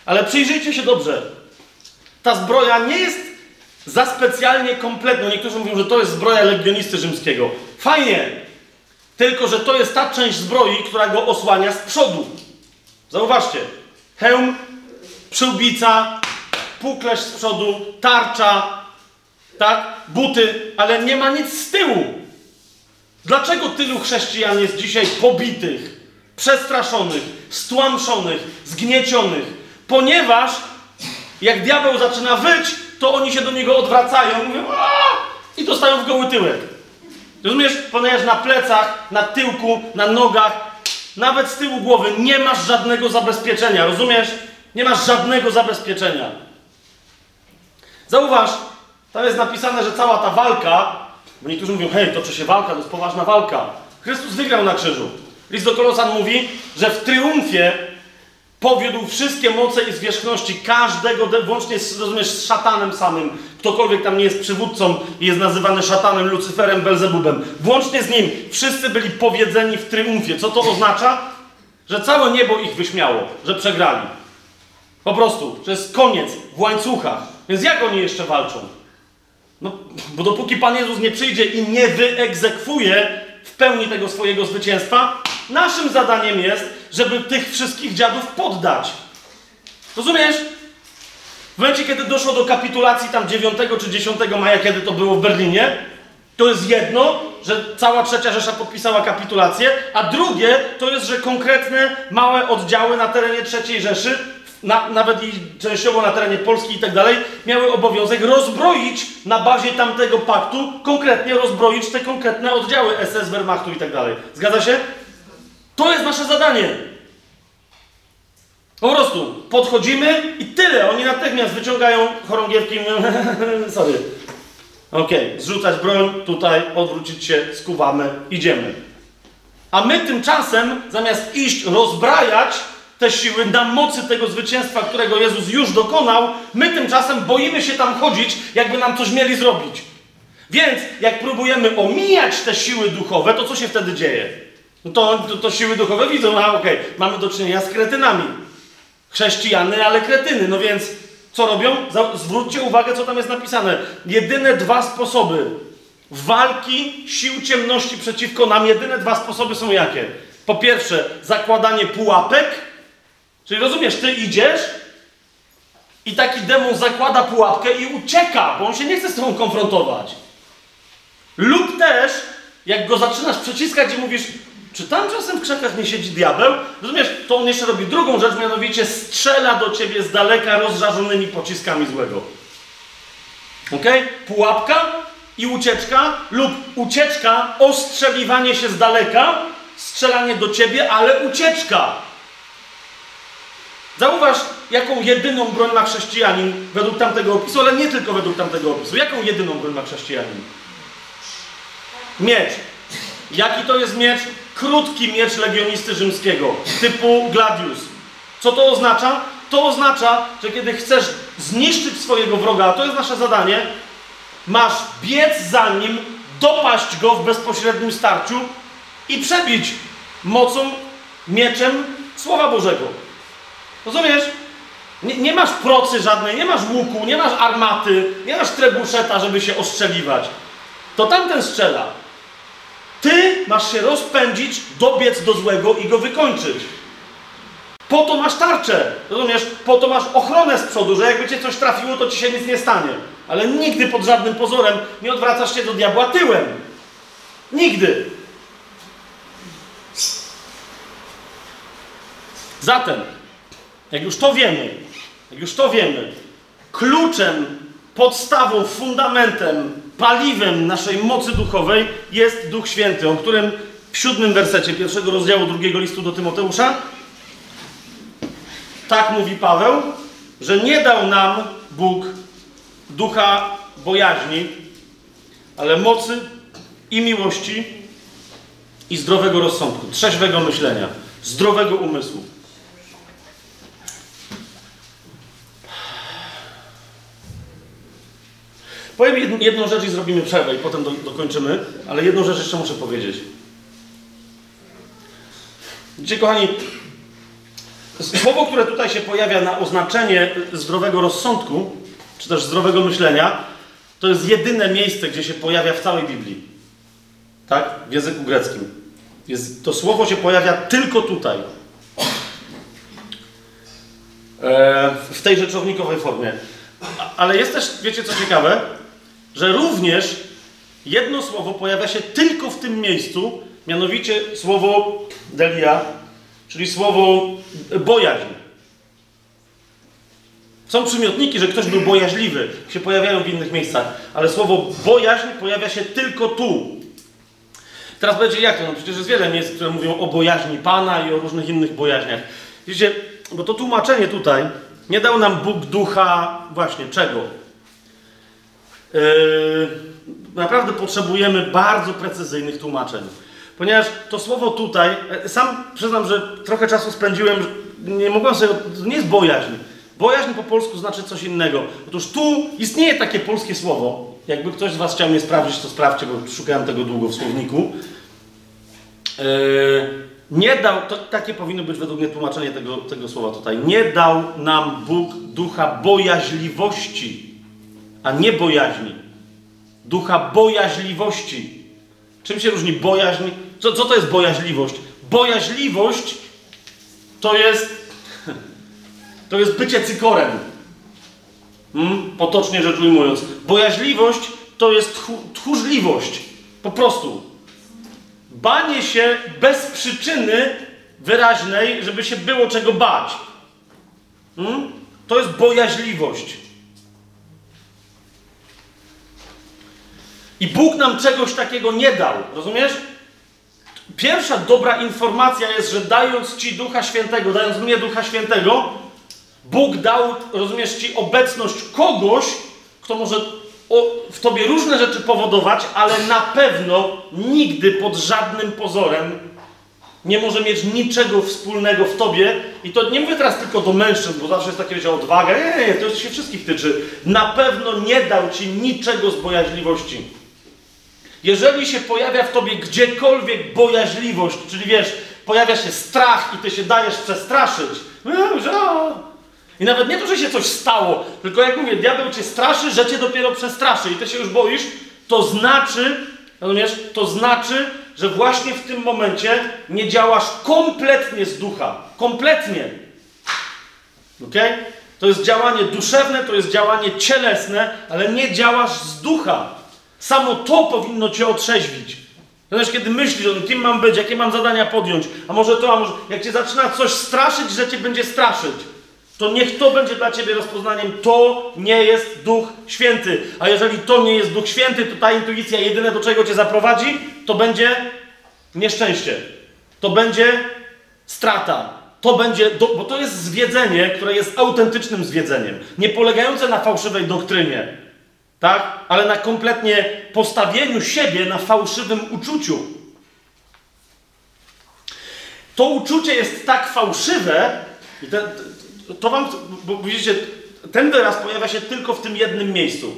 Speaker 1: Ale przyjrzyjcie się dobrze. Ta zbroja nie jest za specjalnie kompletną. Niektórzy mówią, że to jest zbroja legionisty rzymskiego. Fajnie, tylko że to jest ta część zbroi, która go osłania z przodu. Zauważcie. Hełm, przyłbica, puklerz z przodu, tarcza, tak, buty, ale nie ma nic z tyłu. Dlaczego tylu chrześcijan jest dzisiaj pobitych, przestraszonych, stłamszonych, zgniecionych? Ponieważ jak diabeł zaczyna wyć, to oni się do niego odwracają mówią i dostają w goły tyłek. Rozumiesz? Ponieważ na plecach, na tyłku, na nogach, nawet z tyłu głowy nie masz żadnego zabezpieczenia. Rozumiesz? Nie masz żadnego zabezpieczenia. Zauważ, tam jest napisane, że cała ta walka, bo niektórzy mówią, hej, toczy się walka, to jest poważna walka. Chrystus wygrał na krzyżu. List do Kolosan mówi, że w triumfie powiódł wszystkie moce i zwierzchności każdego, włącznie z, rozumiesz, z szatanem samym. Ktokolwiek tam nie jest przywódcą jest nazywany szatanem, Lucyferem, Belzebubem. Włącznie z nim wszyscy byli powiedzeni w triumfie. Co to oznacza? Że całe niebo ich wyśmiało, że przegrali. Po prostu, że jest koniec w łańcuchach. Więc jak oni jeszcze walczą? No, bo dopóki Pan Jezus nie przyjdzie i nie wyegzekwuje w pełni tego swojego zwycięstwa, naszym zadaniem jest, żeby tych wszystkich dziadów poddać. Rozumiesz? W momencie, kiedy doszło do kapitulacji tam 9 czy 10 maja, kiedy to było w Berlinie, to jest jedno, że cała trzecia Rzesza podpisała kapitulację, a drugie to jest, że konkretne małe oddziały na terenie trzeciej Rzeszy na, nawet i częściowo na terenie Polski i tak dalej, miały obowiązek rozbroić na bazie tamtego paktu, konkretnie rozbroić te konkretne oddziały SS, Wehrmachtu i tak dalej. Zgadza się? To jest nasze zadanie. Po prostu podchodzimy i tyle. Oni natychmiast wyciągają chorągiewki sorry. Okej, okay. zrzucać broń, tutaj, odwrócić się, skuwamy, idziemy. A my tymczasem, zamiast iść rozbrajać, te siły na mocy tego zwycięstwa, którego Jezus już dokonał, my tymczasem boimy się tam chodzić, jakby nam coś mieli zrobić. Więc jak próbujemy omijać te siły duchowe, to co się wtedy dzieje? No to, to, to siły duchowe widzą, a okej, okay, mamy do czynienia z kretynami. Chrześcijany, ale kretyny. No więc co robią? Zwróćcie uwagę, co tam jest napisane. Jedyne dwa sposoby walki sił ciemności przeciwko nam, jedyne dwa sposoby są jakie? Po pierwsze, zakładanie pułapek, Czyli rozumiesz, ty idziesz i taki demon zakłada pułapkę i ucieka, bo on się nie chce z tobą konfrontować. Lub też, jak go zaczynasz przeciskać i mówisz, czy tam czasem w krzakach nie siedzi diabeł? Rozumiesz, to on jeszcze robi drugą rzecz, mianowicie strzela do ciebie z daleka rozżarzonymi pociskami złego. Ok? Pułapka i ucieczka, lub ucieczka, ostrzeliwanie się z daleka, strzelanie do ciebie, ale ucieczka. Zauważ, jaką jedyną broń ma chrześcijanin według tamtego opisu, ale nie tylko według tamtego opisu. Jaką jedyną broń ma chrześcijanin? Miecz. Jaki to jest miecz? Krótki miecz legionisty rzymskiego, typu gladius. Co to oznacza? To oznacza, że kiedy chcesz zniszczyć swojego wroga, a to jest nasze zadanie, masz biec za nim, dopaść go w bezpośrednim starciu i przebić mocą, mieczem Słowa Bożego. Rozumiesz? Nie, nie, masz procy żadnej, nie masz łuku, nie masz armaty, nie masz trebuszeta, żeby się ostrzeliwać. To tamten strzela. Ty masz się rozpędzić, dobiec do złego i go wykończyć. Po to masz tarczę, rozumiesz? Po to masz ochronę z przodu, że jakby cię coś trafiło, to ci się nic nie stanie. Ale nigdy pod żadnym pozorem nie odwracasz się do diabła tyłem. Nigdy. Zatem jak już to wiemy, jak już to wiemy, kluczem, podstawą, fundamentem, paliwem naszej mocy duchowej jest Duch Święty, o którym w siódmym wersecie pierwszego rozdziału drugiego listu do Tymoteusza tak mówi Paweł, że nie dał nam Bóg ducha bojaźni, ale mocy i miłości i zdrowego rozsądku, trzeźwego myślenia, zdrowego umysłu. Powiem jedną, rzecz i zrobimy przerwę i potem do, dokończymy, ale jedną rzecz jeszcze muszę powiedzieć. Widzicie, kochani, słowo, które tutaj się pojawia na oznaczenie zdrowego rozsądku, czy też zdrowego myślenia, to jest jedyne miejsce, gdzie się pojawia w całej Biblii. Tak? W języku greckim. Jest, to słowo się pojawia tylko tutaj. E, w tej rzeczownikowej formie. ale jest też, wiecie co ciekawe, że również jedno słowo pojawia się tylko w tym miejscu, mianowicie słowo delia, czyli słowo bojaźń. Są przymiotniki, że ktoś był bojaźliwy, się pojawiają w innych miejscach, ale słowo bojaźń pojawia się tylko tu. Teraz będzie jak to? No przecież jest wiele miejsc, które mówią o bojaźni Pana i o różnych innych bojaźniach. Widzicie, bo to tłumaczenie tutaj nie dał nam Bóg ducha właśnie czego? Yy, naprawdę potrzebujemy bardzo precyzyjnych tłumaczeń. Ponieważ to słowo tutaj, e, sam przyznam, że trochę czasu spędziłem, nie mogłem sobie, to nie jest bojaźń. Bojaźń po polsku znaczy coś innego. Otóż tu istnieje takie polskie słowo. Jakby ktoś z Was chciał mnie sprawdzić, to sprawdźcie, bo szukałem tego długo w słowniku. Yy, nie dał, to takie powinno być według mnie tłumaczenie tego, tego słowa tutaj. Nie dał nam Bóg ducha bojaźliwości, a nie bojaźni. Ducha bojaźliwości. Czym się różni bojaźń? Co, co to jest bojaźliwość? Bojaźliwość to jest to jest bycie cykorem. Hmm? Potocznie rzecz ujmując. Bojaźliwość to jest tchu, tchórzliwość. Po prostu. Banie się bez przyczyny wyraźnej, żeby się było czego bać. Hmm? To jest bojaźliwość. I Bóg nam czegoś takiego nie dał. Rozumiesz? Pierwsza dobra informacja jest, że dając Ci Ducha Świętego, dając mnie Ducha Świętego, Bóg dał, rozumiesz, ci obecność kogoś, kto może w tobie różne rzeczy powodować, ale na pewno nigdy pod żadnym pozorem nie może mieć niczego wspólnego w tobie. I to nie mówię teraz tylko do mężczyzn, bo zawsze jest takie, że odwaga. Nie, nie, to się wszystkich tyczy. Na pewno nie dał ci niczego z bojaźliwości. Jeżeli się pojawia w tobie gdziekolwiek bojaźliwość, czyli wiesz, pojawia się strach i ty się dajesz przestraszyć, i nawet nie to, że się coś stało, tylko jak mówię, diabeł cię straszy, że cię dopiero przestraszy i ty się już boisz, to znaczy, rozumiesz, to znaczy, że właśnie w tym momencie nie działasz kompletnie z ducha. Kompletnie. Ok? To jest działanie duszewne, to jest działanie cielesne, ale nie działasz z ducha. Samo to powinno cię otrzeźwić. Znaczy, kiedy myślisz o tym, kim mam być, jakie mam zadania podjąć, a może to, a może. Jak cię zaczyna coś straszyć, że cię będzie straszyć to niech to będzie dla ciebie rozpoznaniem. To nie jest Duch Święty. A jeżeli to nie jest Duch Święty, to ta intuicja jedyne do czego cię zaprowadzi, to będzie nieszczęście. To będzie strata. To będzie, bo to jest zwiedzenie, które jest autentycznym zwiedzeniem, nie polegające na fałszywej doktrynie, tak? Ale na kompletnie postawieniu siebie na fałszywym uczuciu. To uczucie jest tak fałszywe, i te, to wam, bo widzicie, ten wyraz pojawia się tylko w tym jednym miejscu,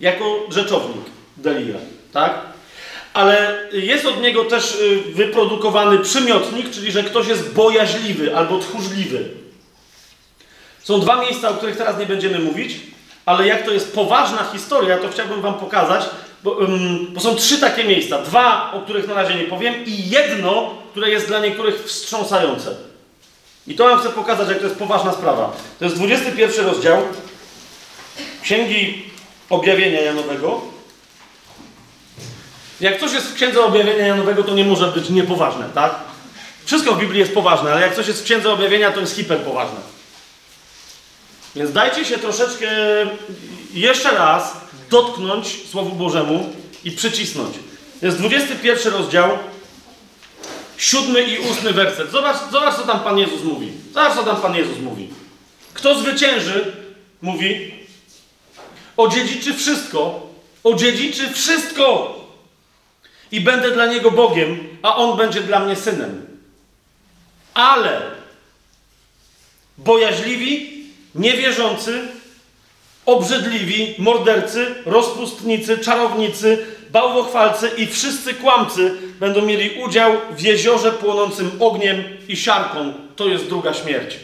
Speaker 1: jako rzeczownik Delia, tak? Ale jest od niego też y, wyprodukowany przymiotnik, czyli że ktoś jest bojaźliwy albo tchórzliwy. Są dwa miejsca, o których teraz nie będziemy mówić, ale jak to jest poważna historia, to chciałbym wam pokazać, bo, um, bo są trzy takie miejsca. Dwa, o których na razie nie powiem, i jedno, które jest dla niektórych wstrząsające. I to wam chcę pokazać, jak to jest poważna sprawa. To jest 21 rozdział Księgi Objawienia Janowego. Jak coś jest w Księdze Objawienia Janowego, to nie może być niepoważne, tak? Wszystko w Biblii jest poważne, ale jak coś jest w Księdze Objawienia, to jest hiperpoważne. Więc dajcie się troszeczkę jeszcze raz dotknąć Słowu Bożemu i przycisnąć. Jest 21 rozdział siódmy i ósmy werset. Zobacz, zobacz, co tam Pan Jezus mówi. Zobacz, co tam Pan Jezus mówi. Kto zwycięży, mówi, odziedziczy wszystko, odziedziczy wszystko i będę dla niego Bogiem, a on będzie dla mnie synem. Ale bojaźliwi, niewierzący, obrzydliwi, mordercy, rozpustnicy, czarownicy, bałwochwalcy i wszyscy kłamcy będą mieli udział w jeziorze płonącym ogniem i siarką. To jest druga śmierć.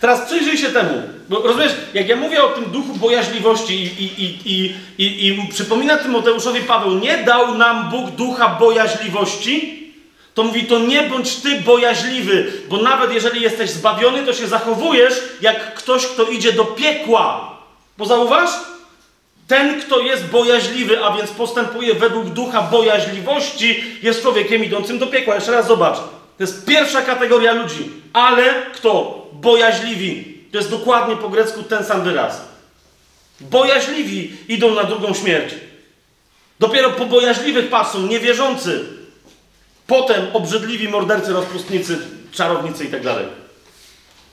Speaker 1: Teraz przyjrzyj się temu. Bo rozumiesz, jak ja mówię o tym duchu bojaźliwości i, i, i, i, i przypomina Tymoteuszowi Paweł, nie dał nam Bóg ducha bojaźliwości, to mówi, to nie bądź ty bojaźliwy, bo nawet jeżeli jesteś zbawiony, to się zachowujesz jak ktoś, kto idzie do piekła. Bo zauważ? Ten, kto jest bojaźliwy, a więc postępuje według ducha bojaźliwości, jest człowiekiem idącym do piekła. Jeszcze raz zobacz. To jest pierwsza kategoria ludzi. Ale kto? Bojaźliwi. To jest dokładnie po grecku ten sam wyraz. Bojaźliwi idą na drugą śmierć. Dopiero po bojaźliwych patrzą niewierzący. Potem obrzydliwi mordercy, rozpustnicy, czarownicy i tak dalej.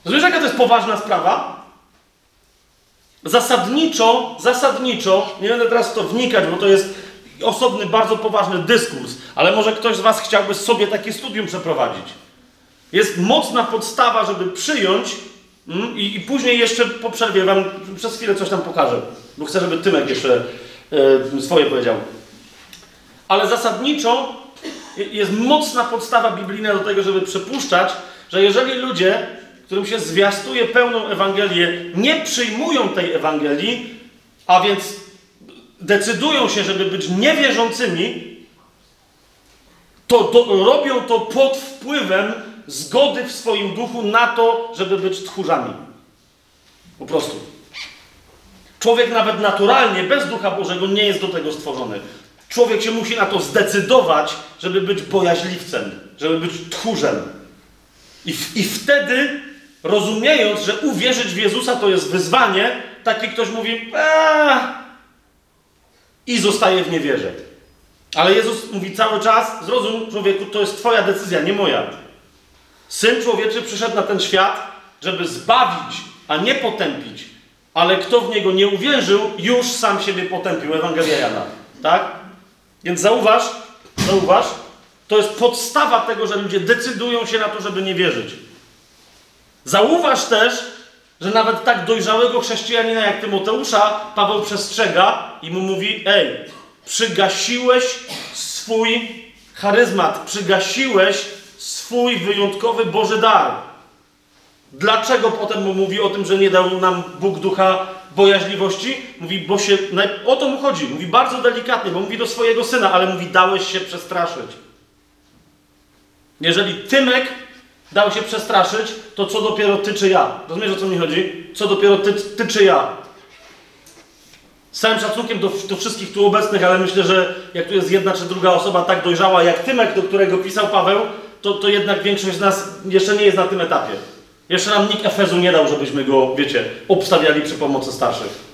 Speaker 1: Rozumiesz, jaka to jest poważna sprawa? Zasadniczo, zasadniczo, nie będę teraz w to wnikać, bo to jest osobny, bardzo poważny dyskurs, ale może ktoś z Was chciałby sobie takie studium przeprowadzić. Jest mocna podstawa, żeby przyjąć mm, i, i, później jeszcze po przerwie Wam przez chwilę coś tam pokażę, bo chcę, żeby Tymek jeszcze e, swoje powiedział. Ale zasadniczo jest mocna podstawa biblijna do tego, żeby przypuszczać, że jeżeli ludzie, którym się zwiastuje pełną Ewangelię, nie przyjmują tej Ewangelii, a więc decydują się, żeby być niewierzącymi, to, robią to pod wpływem zgody w swoim duchu na to, żeby być tchórzami. Po prostu. Człowiek nawet naturalnie, bez Ducha Bożego, nie jest do tego stworzony. Człowiek się musi na to zdecydować, żeby być bojaźliwcem, żeby być tchórzem. I, I wtedy, rozumiejąc, że uwierzyć w Jezusa to jest wyzwanie, taki ktoś mówi, eee, i zostaje w niewierze. Ale Jezus mówi cały czas, zrozum człowieku, to jest twoja decyzja, nie moja. Syn człowieczy przyszedł na ten świat, żeby zbawić, a nie potępić. Ale kto w niego nie uwierzył, już sam siebie potępił. Ewangelia Jana. Tak? Więc zauważ, zauważ, to jest podstawa tego, że ludzie decydują się na to, żeby nie wierzyć. Zauważ też, że nawet tak dojrzałego chrześcijanina jak Tymoteusza Paweł przestrzega i mu mówi: Ej, przygasiłeś swój charyzmat, przygasiłeś swój wyjątkowy Boży dar. Dlaczego potem mu mówi o tym, że nie dał nam Bóg ducha bojaźliwości? Mówi, bo się. O to mu chodzi. Mówi bardzo delikatnie, bo mówi do swojego syna, ale mówi, dałeś się przestraszyć. Jeżeli Tymek dał się przestraszyć, to co dopiero ty czy ja? Rozumiesz o co mi chodzi? Co dopiero ty, ty czy ja? Z całym szacunkiem do, do, wszystkich tu obecnych, ale myślę, że jak tu jest jedna czy druga osoba tak dojrzała jak Tymek, do którego pisał Paweł, to, to jednak większość z nas jeszcze nie jest na tym etapie. Jeszcze nam nikt Efezu nie dał, żebyśmy go, wiecie, obstawiali przy pomocy starszych.